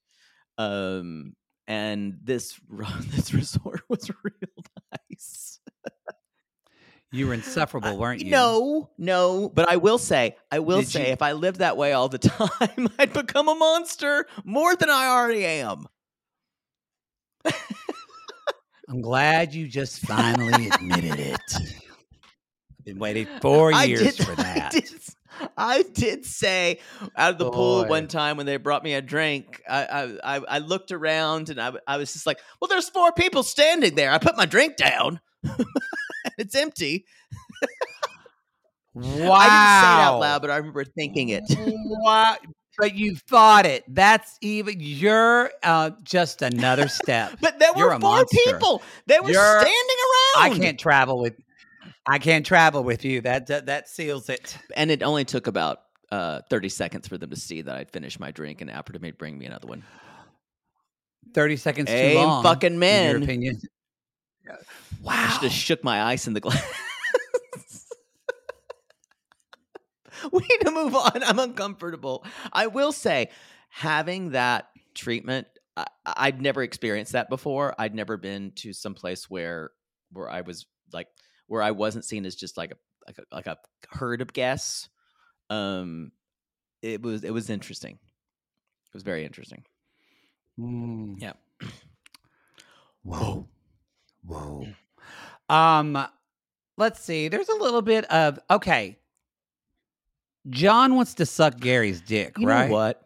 S2: Um, and this this resort was real nice.
S1: You were insufferable, weren't you?
S2: No, no, but I will say, I will
S1: Did
S2: say,
S1: you-
S2: if I lived that way all the time, I'd become a monster more than I already am.
S1: I'm glad you just finally admitted it. I've been waiting four
S2: I
S1: years
S2: did-
S1: for
S2: I
S1: that.
S2: did, I did say out of the pool one time when they brought me a drink, I, I I I looked around and I I was just like, well, there's four people standing there. I put my drink down. it's empty.
S1: Wow.
S2: I didn't say it out loud, but I remember thinking it.
S1: Wow. But you thought it. That's even you're uh, just another step.
S2: But there
S1: You're
S2: were
S1: a
S2: four
S1: monster.
S2: people. They were
S1: You're-
S2: standing around.
S1: I can't travel with I can't travel with you. That that, that seals it.
S2: And it only took about uh, 30 seconds for them to see that I'd finished my drink and after to bring me another one.
S1: 30 seconds too
S2: Hey,
S1: long.
S2: fucking
S1: in
S2: men.
S1: your opinion. Wow.
S2: should have shook my ice in the glass. we need to move on. I'm uncomfortable. I will say, having that treatment, I, I'd never experienced that before. I'd never been to some place where where I was like where I wasn't seen as just like a like a like a herd of guests. Um, it was it was interesting. It was very interesting.
S1: Mm.
S2: Yeah.
S1: Whoa. Whoa. Um, let's see. There's a little bit of okay. John wants to suck Gary's dick,
S2: You
S1: right?
S2: know what?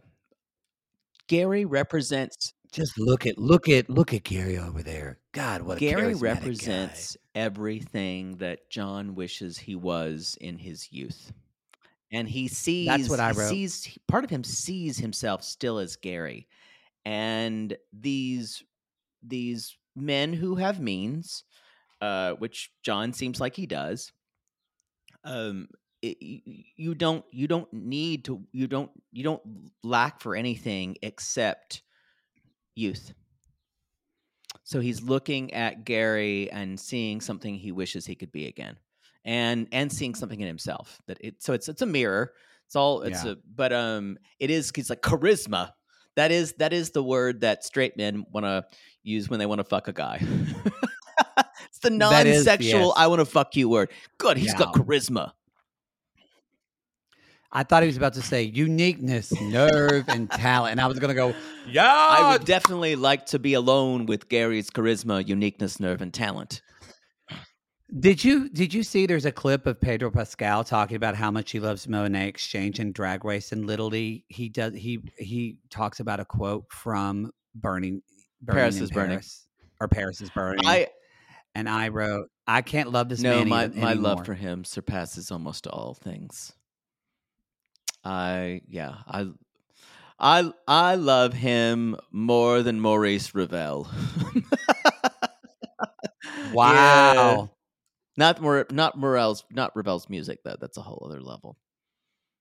S2: Gary represents
S1: Just look at look at look at Gary over there. God, what a
S2: Gary represents everything that John wishes he was in his youth. And he sees That's
S1: what I wrote.
S2: sees part of him sees himself still as Gary. and these these men who have means, uh, which John seems like he does. Um, it, you don't you don't need to you don't you don't lack for anything except youth. So he's looking at Gary and seeing something he wishes he could be again, and and seeing something in himself that it. So it's it's a mirror. It's all it's
S1: Yeah.
S2: a but um it is it's like charisma. That is that is the word that straight men want to use when they want to fuck a guy. it's the non-sexual
S1: yes.
S2: I want to fuck you word. Good, he's got charisma.
S1: I thought he was about to say uniqueness, nerve, and talent, and I was gonna go, yeah.
S2: I would definitely like to be alone with Gary's charisma, uniqueness, nerve, and talent.
S1: Did you did you see? There's a clip of Pedro Pascal talking about how much he loves Monét X Change and Drag Race, and literally he does he he talks about a quote from Burning, burning
S2: Paris is Burning.
S1: Or Paris is burning.
S2: I
S1: and I wrote, I can't love this
S2: no,
S1: man
S2: my my
S1: anymore.
S2: love for him surpasses almost all things. I yeah I I I love him more than Maurice Ravel.
S1: Wow.
S2: Not Mor- not Morel's not Ravel's music though. That's a whole other level.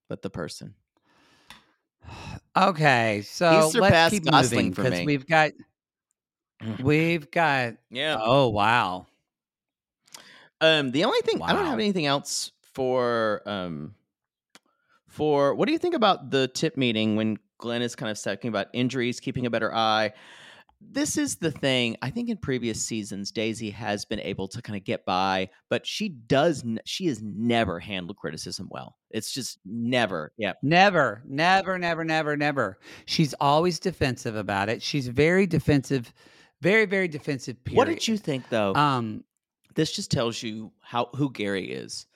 S2: But the person.
S1: Okay, so let's keep
S2: Gosling
S1: moving because we've got we've got.
S2: Yeah.
S1: Oh wow.
S2: Um, the only thing I don't have anything else for um for what do you think about the tip meeting when Glenn is kind of talking about injuries, keeping a better eye? This is the thing. I think in previous seasons, Daisy has been able to kind of get by, but she does. She has never handled criticism well. It's just never. Yeah.
S1: Never, never, never, never, never. She's always defensive about it. She's very defensive, very, very defensive. Period.
S2: What did you think though?
S1: Um,
S2: this just tells you how who Gary is.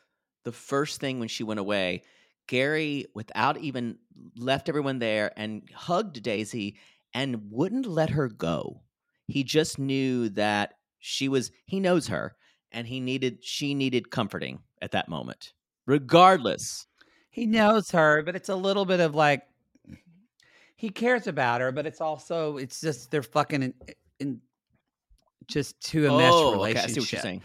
S2: The first thing when she went away, Gary, without even left everyone there and hugged Daisy and wouldn't let her go. He just knew that she was he knows her and he needed she needed comforting at that moment. Regardless.
S1: he knows her, but it's a little bit of like he cares about her, but it's also it's just they're fucking in, in just too enmeshed
S2: oh,
S1: relationship.
S2: okay, I see what you're saying.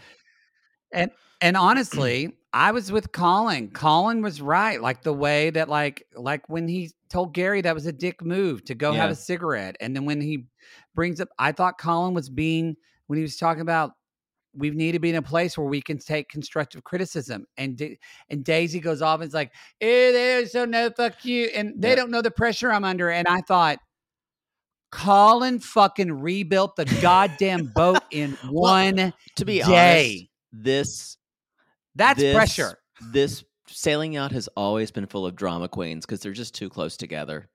S1: And and honestly, I was with Colin. Colin was right. Like the way that like like when he told Gary that was a dick move to go have a cigarette. And then when he brings up I thought Colin was being when he was talking about we need to be in a place where we can take constructive criticism. And and Daisy goes off and is like, eh, they so no fuck you. And they
S2: Yeah.
S1: don't know the pressure I'm under. And I thought Colin fucking rebuilt the goddamn boat in one
S2: To be
S1: day.
S2: honest, this
S1: That's
S2: this-
S1: pressure.
S2: This sailing yacht has always been full of drama queens because they're just too close together.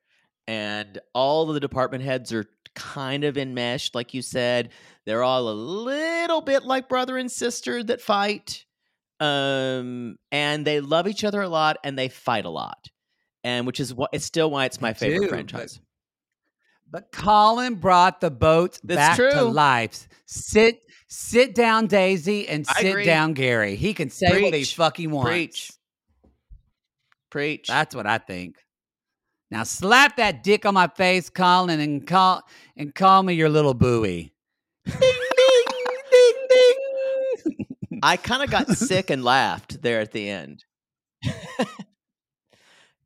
S2: And all of the department heads are kind of enmeshed, like you said. They're all a little bit like brother and sister that fight. Um, and they love each other a lot and they fight a lot. And which is what it's still why it's my favorite franchise.
S1: But Colin brought the boat
S2: That's
S1: back to life. Sit, sit down, Daisy, and sit down, Gary. He can say what he
S2: Preach.
S1: fucking wants.
S2: Preach. Preach.
S1: That's what I think. Now slap that dick on my face, Colin, and call and call me your little buoy. ding ding ding ding.
S2: I kind of got sick and laughed there at the end.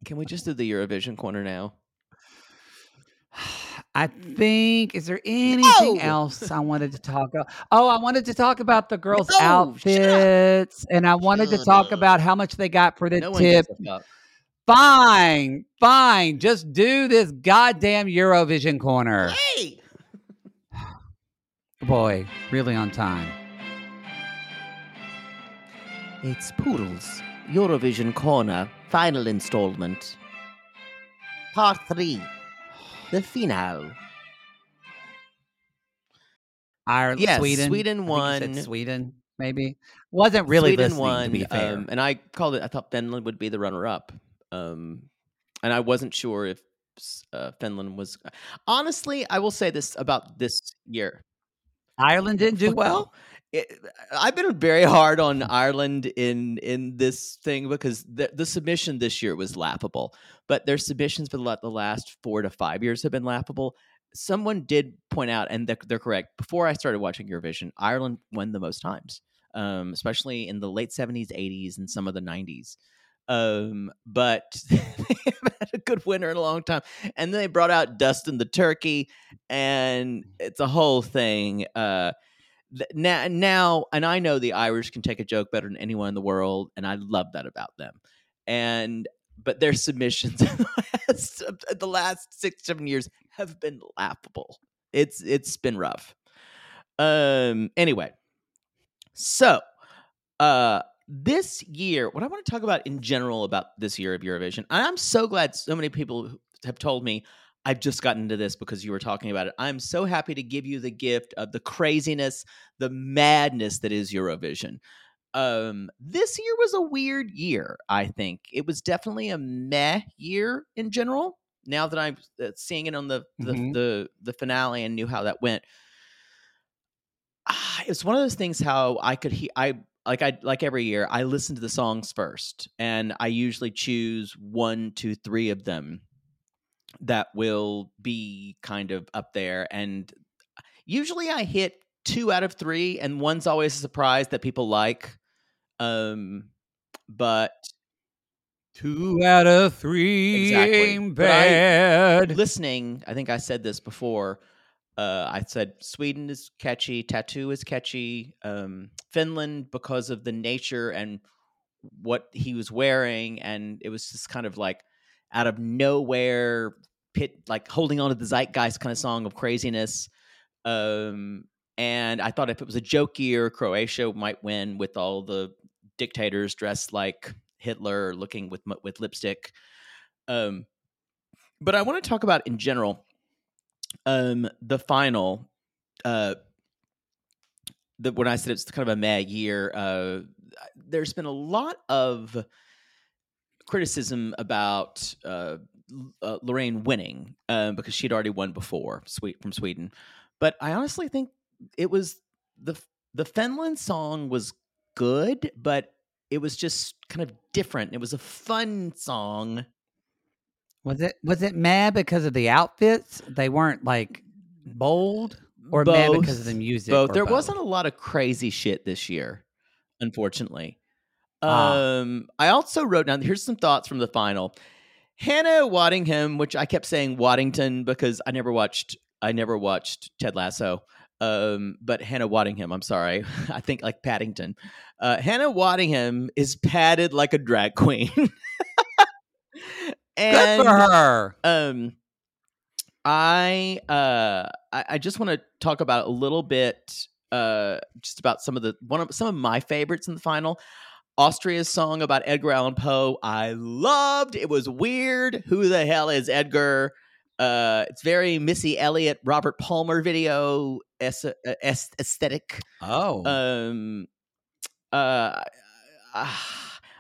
S2: Can we just do the Eurovision corner now?
S1: I think. Is there anything
S2: No!
S1: else I wanted to talk about? Oh, I wanted to talk about the girls'
S2: No,
S1: outfits, and I wanted to talk
S2: up.
S1: about how much they got for the
S2: No
S1: tip.
S2: gives a fuck.
S1: Fine, fine. Just do this goddamn Eurovision corner.
S2: Hey,
S1: Boy, really on time.
S2: it's Poodles Eurovision corner final installment, part three, the finale.
S1: Ireland,
S2: Yes,
S1: Sweden.
S2: Sweden
S1: I think you said
S2: won.
S1: Sweden, maybe. Wasn't really
S2: Sweden won,
S1: to be fair.
S2: um, and I called it. I thought Finland would be the runner-up, um, and I wasn't sure if uh, Finland was. Honestly, I will say this about this year.
S1: Ireland didn't do well.
S2: It, I've been very hard on Ireland in in this thing because the the submission this year was laughable, but their submissions for the the last four to five years have been laughable. someone did point out, and they're, they're correct. Before I started watching Eurovision, Ireland won the most times, um, especially in the late 70s, 80s, and some of the 90s. Um, but they haven't had a good winner in a long time. And then they brought out Dustin the Turkey, and it's a whole thing. Uh, now, now, and I know the Irish can take a joke better than anyone in the world, and I love that about them. And but their submissions in the last, the last six seven years have been laughable. It's it's been rough. Um. Anyway, so uh this year, what I want to talk about in general about this year of Eurovision, I'm so glad so many people have told me I've just gotten into this because you were talking about it. I'm so happy to give you the gift of the craziness, the madness that is Eurovision. Um, this year was a weird year. I think it was definitely a meh year in general. Now that I'm uh, seeing it on the the,
S1: Mhm.
S2: the the finale and knew how that went, ah, it's one of those things how I could he I like I like every year I listen to the songs first, and I usually choose one, two, three of them that will be kind of up there, and usually I hit two out of three, and one's always a surprise that people like. Um, but
S1: Two out of three
S2: Exactly. But I-
S1: bad.
S2: listening, I think I said this before. Uh, I said Sweden is catchy, Tattoo is catchy, um, Finland because of the nature and what he was wearing, and it was just kind of like out of nowhere, pit like holding on to the zeitgeist kind of song of craziness. Um, and I thought if it was a joke year, Croatia might win with all the dictators dressed like Hitler, looking with with lipstick. Um, but I want to talk about in general um the final uh the when i said it's kind of a mad year uh there's been a lot of criticism about uh, uh Loreen winning um because she'd already won before sweet from sweden but i honestly think it was the the finland song was good but it was just kind of different it was a fun song
S1: Was it was it mad because of the outfits? They weren't like bold, or mad because of the music.
S2: both. There wasn't a lot of crazy shit this year, unfortunately.
S1: Ah.
S2: Um, I also wrote down. Here's some thoughts from the final. Hannah Waddingham, which I kept saying Waddington because I never watched. I never watched Ted Lasso. Um, but Hannah Waddingham, I'm sorry. I think like Paddington. Uh, Hannah Waddingham is padded like a drag queen.
S1: Good
S2: and
S1: for her.
S2: um i uh i, I just want to talk about a little bit uh just about some of the one of some of my favorites in the final austria's song about edgar allan poe i loved it was weird who the hell is edgar uh it's very missy elliott robert palmer video es- uh, es- aesthetic
S1: Oh,
S2: um uh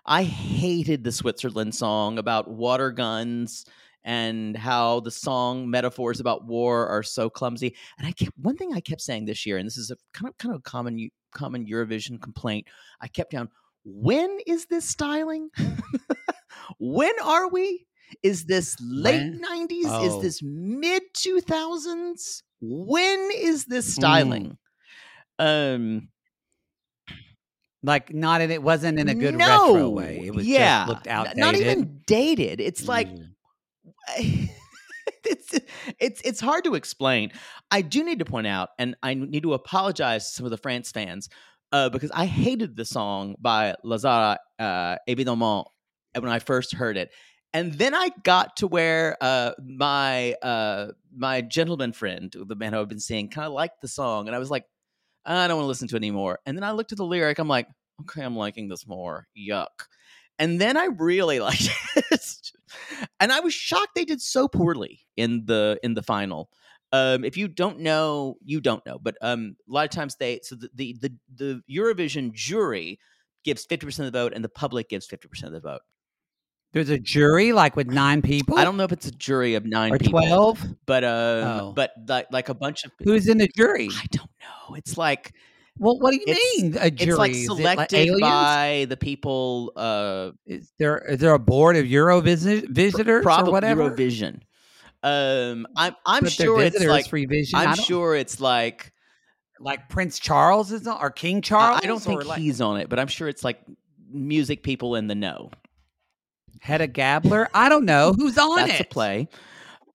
S2: I hated the Switzerland song about water guns and how the song metaphors about war are so clumsy. And I kept one thing I kept saying this year, and this is a kind of kind of a common common Eurovision complaint. I kept down, when is this styling? when are we? Is this late
S1: When?
S2: nineties?
S1: Oh.
S2: Is this mid two thousands? When is this
S1: Mm.
S2: styling? Um
S1: like not in it wasn't in a good
S2: no,
S1: retro way. It was
S2: yeah,
S1: just looked outdated.
S2: Not even dated. It's like
S1: Mm.
S2: it's it's it's hard to explain. I do need to point out, and I need to apologize to some of the France fans uh, because I hated the song by La Zarra uh, Évidemment when I first heard it, and then I got to where uh, my uh, my gentleman friend, the man who I've been seeing, kind of liked the song, and I was like, I don't want to listen to it anymore. And then I looked at the lyric, I'm like, okay, I'm liking this more. Yuck. And then I really liked it. and I was shocked they did so poorly in the in the final. Um, if you don't know, you don't know. But um, a lot of times they so the the the, the Eurovision jury gives fifty percent of the vote, and the public gives fifty percent of the vote.
S1: There's a jury like with nine people.
S2: I don't know if it's a jury of nine
S1: or
S2: people,
S1: twelve.
S2: but um,
S1: Oh.
S2: but like like a bunch of people.
S1: Who's in the jury?
S2: I don't know. It's like
S1: Well, what do you mean a jury?
S2: it's like
S1: Is it
S2: selected by the people. Uh,
S1: Is there is there a board of Euro visi- visitors
S2: probably
S1: or whatever?
S2: Eurovision. Um, I'm I'm
S1: But
S2: sure it's like
S1: free vision. I
S2: I'm sure it's like
S1: like Prince Charles is on, or King Charles.
S2: I don't think
S1: like
S2: he's on it, but I'm sure it's like music people in the know.
S1: Hedda Gabler. I don't know who's on
S2: That's
S1: it.
S2: a play.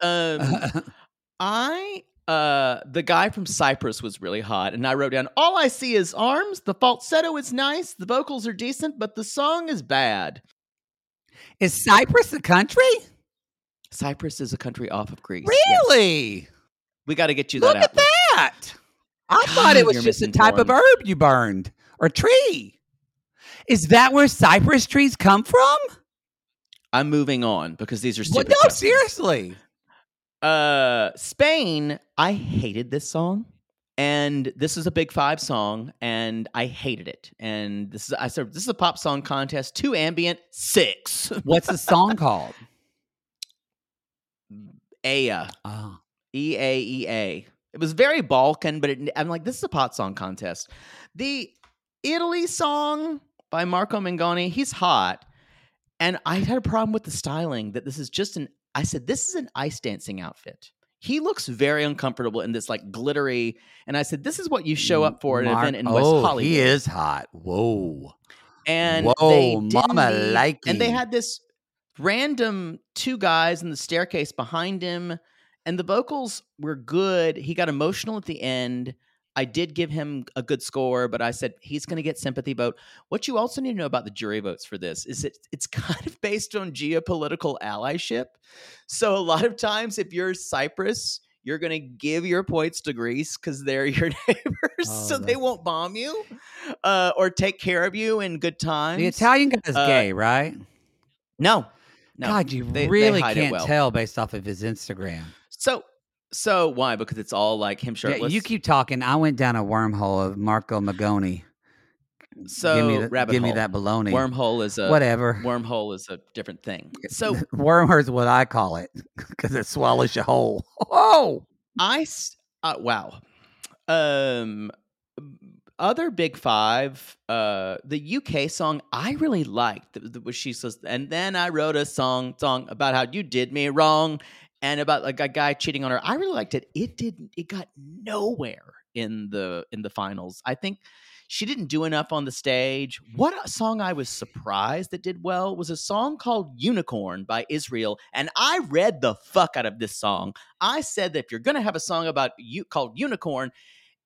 S2: Um, I uh the guy from Cyprus was really hot, and I wrote down all I see is arms. The falsetto is nice, the vocals are decent, but the song is bad.
S1: Is Cyprus a country?
S2: Cyprus is a country off of Greece. Yes.
S1: Really?
S2: We got to get you that
S1: Look at that. I thought it was just a type of herb you burned or tree. Is that where cypress trees come from?
S2: I'm moving on because these are
S1: Well,
S2: stupid.
S1: no,
S2: questions.
S1: seriously.
S2: Uh, Spain. I hated this song, and this is a Big Five song, and I hated it. And this is I said this is a pop song contest. Two ambient, six.
S1: What's the song called?
S2: Aya.
S1: Oh. Ah.
S2: E A E A. It was very Balkan, but it, I'm like, this is a pot song contest. The Italy song by Marco Mengoni, he's hot. And I had a problem with the styling that this is just an, I said, this is an ice dancing outfit. He looks very uncomfortable in this like glittery. And I said, this is what you show up for at an
S1: Mark-
S2: event in West
S1: oh,
S2: Hollywood.
S1: He is hot. Whoa.
S2: And
S1: Whoa,
S2: they
S1: mama
S2: need- And they had this random two guys in the staircase behind him, and the vocals were good. He got emotional at the end. I did give him a good score, but I said he's going to get sympathy vote. What you also need to know about the jury votes for this is that it's kind of based on geopolitical allyship. So a lot of times, if you're Cyprus, you're going to give your points to Greece because they're your neighbors,
S1: Oh,
S2: so they won't bomb you uh, or take care of you in good times.
S1: The Italian guy is
S2: Uh,
S1: gay, right?
S2: No, no.
S1: God, you
S2: they- they
S1: really
S2: it
S1: can't
S2: well.
S1: tell based off of his Instagram.
S2: So, so why? Because it's all like him
S1: Yeah,
S2: shirtless.
S1: you keep talking. I went down a wormhole of Marco Mengoni.
S2: so
S1: give me, the,
S2: rabbit
S1: give me that baloney.
S2: Wormhole is a
S1: Whatever.
S2: Wormhole is a different thing. So
S1: wormhole is what I call it because it swallows you whole. Oh,
S2: I uh, wow. Um, other big five. Uh, the UK song I really liked. The, she says, and then I wrote a song song about how you did me wrong, and about like a guy cheating on her. I really liked it. It didn't. It got nowhere in the in the finals. I think she didn't do enough on the stage. What a song I was surprised that did well was a song called Unicorn by Israel. And I read the fuck out of this song. I said that if you're going to have a song about you called Unicorn,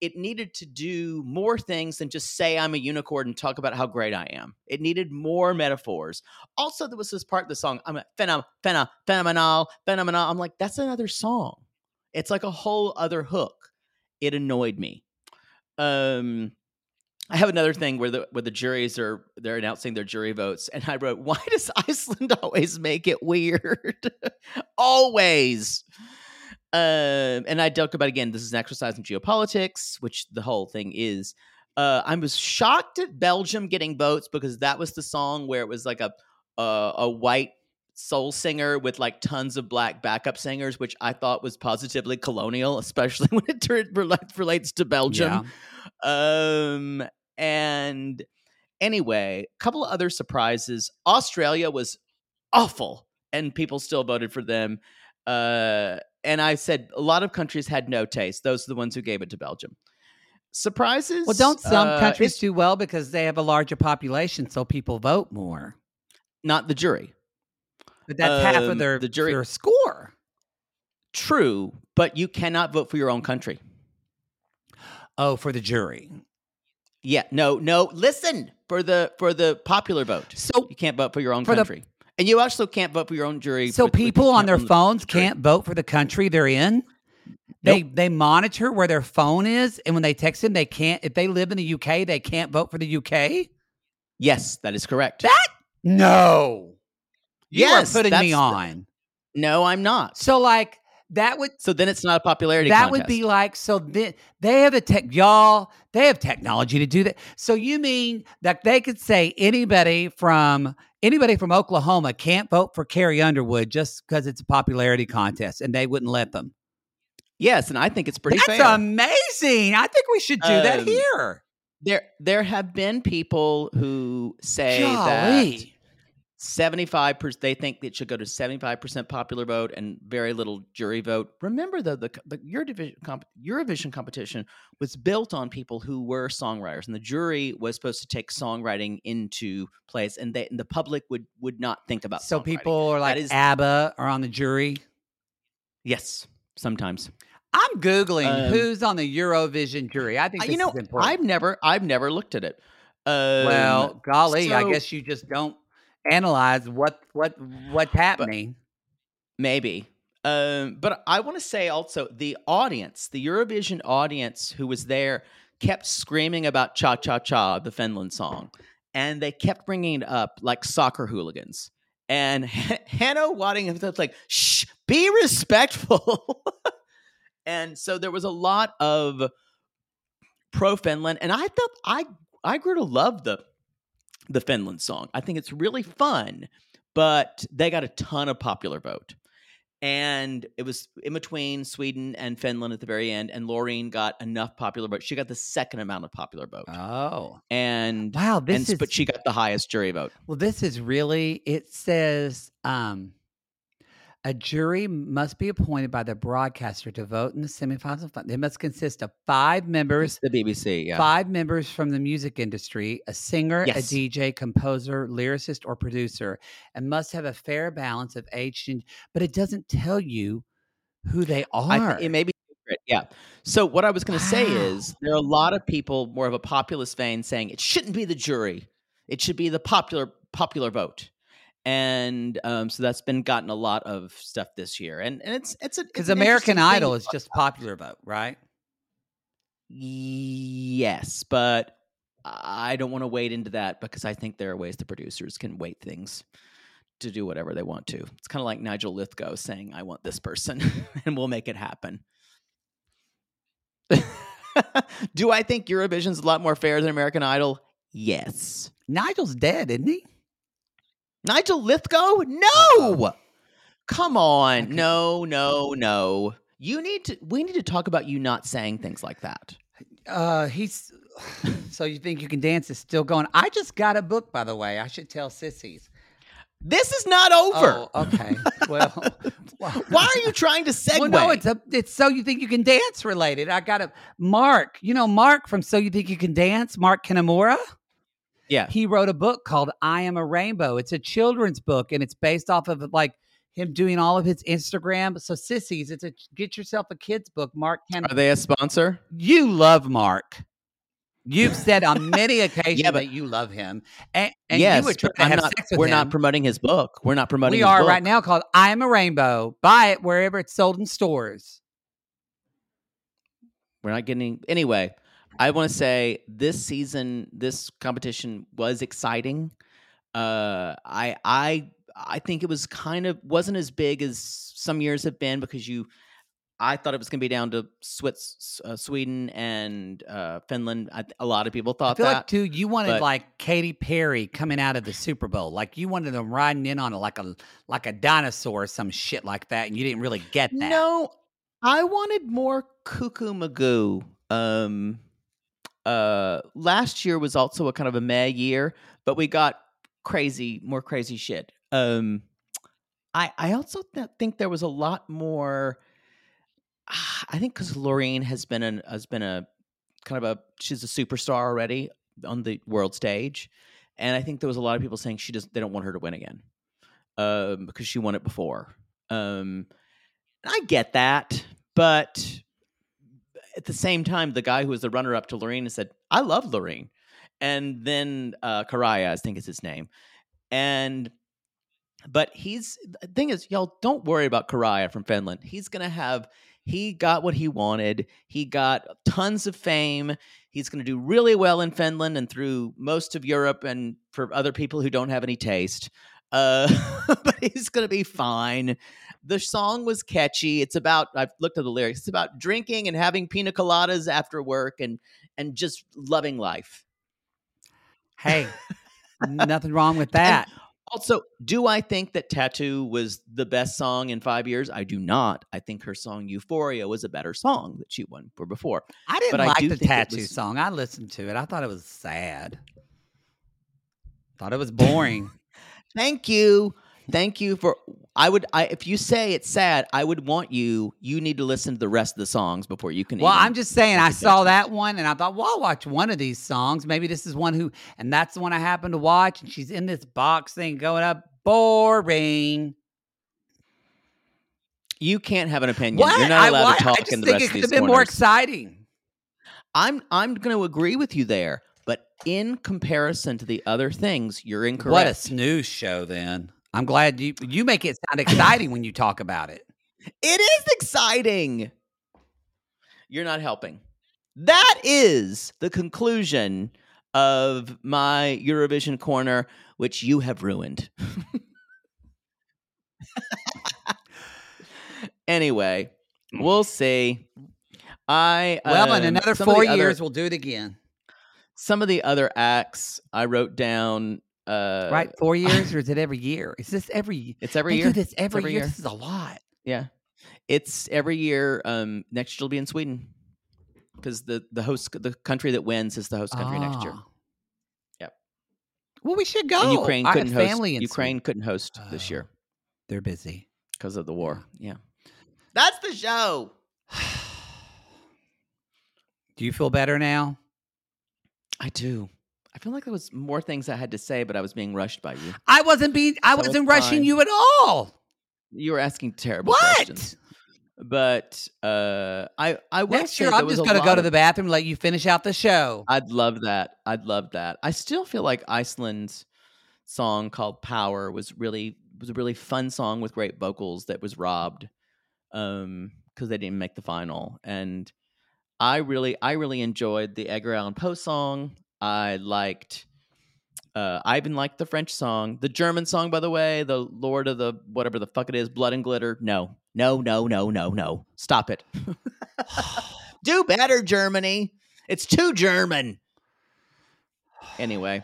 S2: it needed to do more things than just say I'm a unicorn and talk about how great I am. It needed more metaphors. Also, there was this part of the song, I'm a phenom, phenom, phenomenal, phenomenal. I'm like, that's another song. It's like a whole other hook. It annoyed me. Um, I have another thing where the where the juries are they're announcing their jury votes, and I wrote, "Why does Iceland always make it weird? always." Um, and I talk about again. This is an exercise in geopolitics, which the whole thing is. Uh, I was shocked at Belgium getting votes because that was the song where it was like a a, a white soul singer with like tons of black backup singers, which I thought was positively colonial, especially when it relates to Belgium. Um, and anyway, a couple of other surprises. Australia was awful, and people still voted for them. Uh, and I said a lot of countries had no taste. Those are the ones who gave it to Belgium. Surprises?
S1: well, don't some
S2: uh,
S1: countries do well because they have a larger population, so people vote more?
S2: not the jury.
S1: But that's half
S2: Um,
S1: of their
S2: the jury-
S1: their score.
S2: True, but you cannot vote for your own country.
S1: Oh, for the jury.
S2: Yeah, no, no. Listen for the for the popular vote.
S1: So
S2: You can't vote for your own country, and you also can't vote for your own jury.
S1: So
S2: with- with-
S1: people on their phones
S2: jury.
S1: can't vote for the country they're in. They they monitor where their phone is, and when they text them, they can't. If they live in the UK, they can't vote for the UK.
S2: Yes, that is correct.
S1: That no, you
S2: Yes,
S1: are putting
S2: that's
S1: me
S2: the-
S1: on.
S2: no, I'm not.
S1: So like that would
S2: So then it's not a popularity.
S1: that
S2: contest.
S1: would be like so they, they have the tech y'all they have technology to do that. So you mean that they could say anybody from anybody from Oklahoma can't vote for Carrie Underwood just because it's a popularity contest, and they wouldn't let them.
S2: yes, and I think it's pretty
S1: That's
S2: fair.
S1: amazing. I think we should do that
S2: Um,
S1: here.
S2: there there have been people who say that. 75 percent they think it should go to 75% popular vote and very little jury vote. Remember though the, the Eurovision, comp, Eurovision competition was built on people who were songwriters and the jury was supposed to take songwriting into place and, they, and the public would would not think about
S1: So people are like
S2: is-
S1: ABBA are on the jury.
S2: yes sometimes.
S1: I'm googling
S2: Um,
S1: who's on the Eurovision jury. I think
S2: you know i've never i've never looked at it. Um,
S1: well, golly, I guess you just don't analyze what what what's happening.
S2: Maybe. Um, but I want to say also the audience, the Eurovision audience who was there, kept screaming about Cha Cha Cha, the Finland song. And they kept bringing it up like soccer hooligans. And Hannah Waddingham was like, shh, be respectful. and so there was a lot of pro Finland. And I thought I I grew to love the the Finland song. I think it's really fun, but they got a ton of popular vote. And it was in between Sweden and Finland at the very end, and Loreen got enough popular vote. She got the second amount of popular vote,
S1: Oh,
S2: and
S1: wow! This
S2: and,
S1: is
S2: but she got the highest jury vote.
S1: well. This is really. It says um, a jury must be appointed by the broadcaster to vote in the semifinals. They must consist of five members
S2: It's the BBC, yeah.
S1: Five members from the music industry, a singer,
S2: Yes.
S1: a DJ, composer, lyricist, or producer, and must have a fair balance of age. And, but it doesn't tell you who they are.
S2: it may be secret, yeah. So what I was going to say is there are a lot of people more of a populist vein saying it shouldn't be the jury, it should be the popular popular vote, and um, so that's been gotten a lot of stuff this year, and and it's it's a
S1: because
S2: an
S1: American Idol is just popular vote, right?
S2: Yes, but I don't want to wade into that because I think there are ways the producers can weight things to do whatever they want to. It's kind of like Nigel Lythgoe saying, I want this person and we'll make it happen. do I think Eurovision's a lot more fair than American Idol? Yes.
S1: Nigel's dead, isn't he?
S2: Nigel Lythgoe? No. Come on.
S1: Okay.
S2: No, no, no. You need to we need to talk about you not saying things like that.
S1: Uh, he's. so you think you can dance is still going? I just got a book, by the way. I should tell sissies.
S2: This is not over.
S1: Oh, okay. Well, well,
S2: Why are you trying to segue?
S1: Well, no, it's a it's so you think you can dance related. I got a Mark. You know Mark from So You Think You Can Dance. Mark Kanemura.
S2: Yeah.
S1: He wrote a book called I Am a Rainbow. It's a children's book, and it's based off of like him doing all of his Instagram. So sissies, it's a get yourself a kids book. Mark can
S2: Are they a sponsor?
S1: you love Mark. You've said on many occasions
S2: but-
S1: that you love him, and, and
S2: yes,
S1: you would try to
S2: I'm
S1: have
S2: not,
S1: sex with
S2: we're
S1: him.
S2: not promoting his book. We're not promoting.
S1: we are
S2: book.
S1: right now called I Am a Rainbow. Buy it wherever it's sold in stores.
S2: We're not getting anyway. I want to say this season, this competition was exciting. Uh, I I I think it was kind of wasn't as big as some years have been because you. I thought it was going to be down to Swiss, uh, Sweden and uh, Finland. I, a lot of people
S1: I
S2: thought
S1: feel
S2: that.
S1: like too, you wanted
S2: but-
S1: like Katy Perry coming out of the Super Bowl, like you wanted them riding in on it like a like a dinosaur or some shit like that, and you didn't really get that.
S2: No, I wanted more cuckoo magoo. Um, uh, last year was also a kind of a meh year, but we got crazy, more crazy shit. Um, I I also th- think there was a lot more. I think because Lorraine has been an has been a kind of a she's a superstar already on the world stage, and I think there was a lot of people saying she does they don't want her to win again, um, because she won it before. Um, I get that, but at the same time, the guy who was the runner up to Lorraine said, "I love Lorraine," and then uh, Käärijä, I think is his name, and but he's the thing is, y'all don't worry about Käärijä from Finland. He's gonna have he got what he wanted. He got tons of fame. He's going to do really well in Finland and through most of Europe and for other people who don't have any taste. Uh, but he's going to be fine. The song was catchy. It's about I've looked at the lyrics. It's about drinking and having pina coladas after work and and just loving life.
S1: Hey, nothing wrong with that.
S2: Also, do I think that Tattoo was the best song in five years? I do not. I think her song Euphoria was a better song that she won for before.
S1: I didn't
S2: but I
S1: like
S2: do
S1: the tattoo
S2: was-
S1: song. I listened to it. I thought it was sad. Thought it was boring.
S2: Thank you. Thank you for I would I if you say it's sad, I would want you you need to listen to the rest of the songs before you can
S1: Well, I'm just saying, I saw that one and I thought, well, I'll watch one of these songs. Maybe this is one who, and that's the one I happened to watch. And she's in this box thing going up. Boring.
S2: You can't have an opinion.
S1: What?
S2: You're not
S1: I,
S2: allowed
S1: what?
S2: to talk
S1: I just
S2: in the
S1: think
S2: rest
S1: it
S2: of
S1: could have been more exciting.
S2: I'm I'm going to agree with you there, but in comparison to the other things, you're incorrect.
S1: What a snooze show, then. I'm glad you you make it sound exciting when you talk about it.
S2: It is exciting. You're not helping. That is the conclusion of my Eurovision corner, which you have ruined. anyway, we'll see. I
S1: Well, in
S2: um,
S1: another four
S2: the other-
S1: years, we'll do it again.
S2: some of the other acts I wrote down. Uh,
S1: right? Four years, or is it every year? Is this every?
S2: It's every year.
S1: do this every,
S2: every
S1: year.
S2: year.
S1: This is a lot.
S2: Yeah, it's every year. Um, next year will be in Sweden because the the host the country that wins is the host country next year.
S1: Ah.
S2: Yep.
S1: Well, we should go.
S2: And Ukraine couldn't host. Ukraine
S1: Sweden.
S2: couldn't host this
S1: Oh.
S2: year
S1: They're busy.
S2: because of the war. Yeah, that's the show.
S1: Do you feel better now?
S2: I do. I feel like there was more things I had to say, but I was being rushed by you.
S1: I wasn't being. I wasn't rushing you at all.
S2: You were asking terrible
S1: What?
S2: questions. But uh, I I will
S1: Next year, I'm just going to go to the bathroom let you finish out the show.
S2: I'd love that. I'd love that. I still feel like Iceland's song called "Power" was really was a really fun song with great vocals that was robbed um because they didn't make the final. And I really I really enjoyed the Edgar Allan Poe song. I liked. Uh, I even liked the French song, the German song, by the way, the Lord of the whatever the fuck it is, Blood and Glitter. No, no, no, no, no, no. Stop it. Do better, Germany. It's too German. Anyway.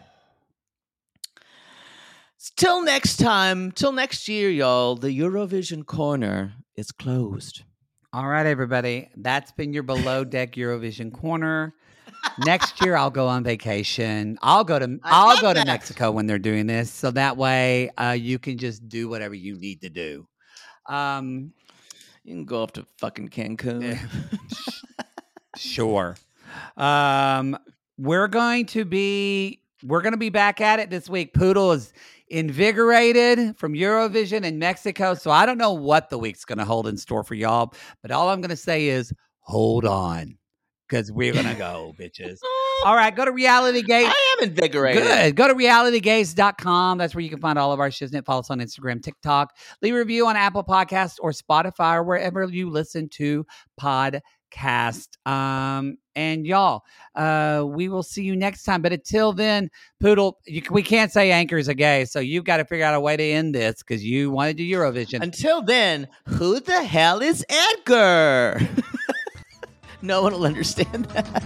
S2: Till next time, till next year, y'all, the Eurovision corner is closed.
S1: All right, everybody. That's been your below deck Eurovision corner. Next year, I'll go on vacation. I'll go to
S2: I
S1: I'll
S2: love
S1: go to. Mexico when they're doing this, so that way uh, you can just do whatever you need to do. Um,
S2: You can go off to fucking Cancun.
S1: Sure. Um, we're going to be we're going to be back at it this week. Poodle is invigorated from Eurovision in Mexico, so I don't know what the week's going to hold in store for y'all. But all I'm going to say is hold on, because we're to go, bitches. All right, go to Reality Gays.
S2: I am invigorated.
S1: Good. Go to realitygays.com. That's where you can find all of our shiznit. Follow us on Instagram, TikTok. Leave a review on Apple Podcasts or Spotify or wherever you listen to podcast. Um, and y'all, uh, we will see you next time. But until then, Poodle, you, we can't say anchors are gay, so you've got to figure out a way to end this because you want to do Eurovision.
S2: Until then, who the hell is Edgar? no one will understand that.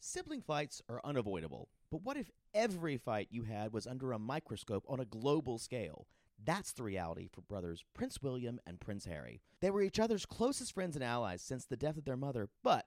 S5: Sibling fights are unavoidable, but what if every fight you had was under a microscope on a global scale? That's the reality for brothers Prince William and Prince Harry. They were each other's closest friends and allies since the death of their mother, but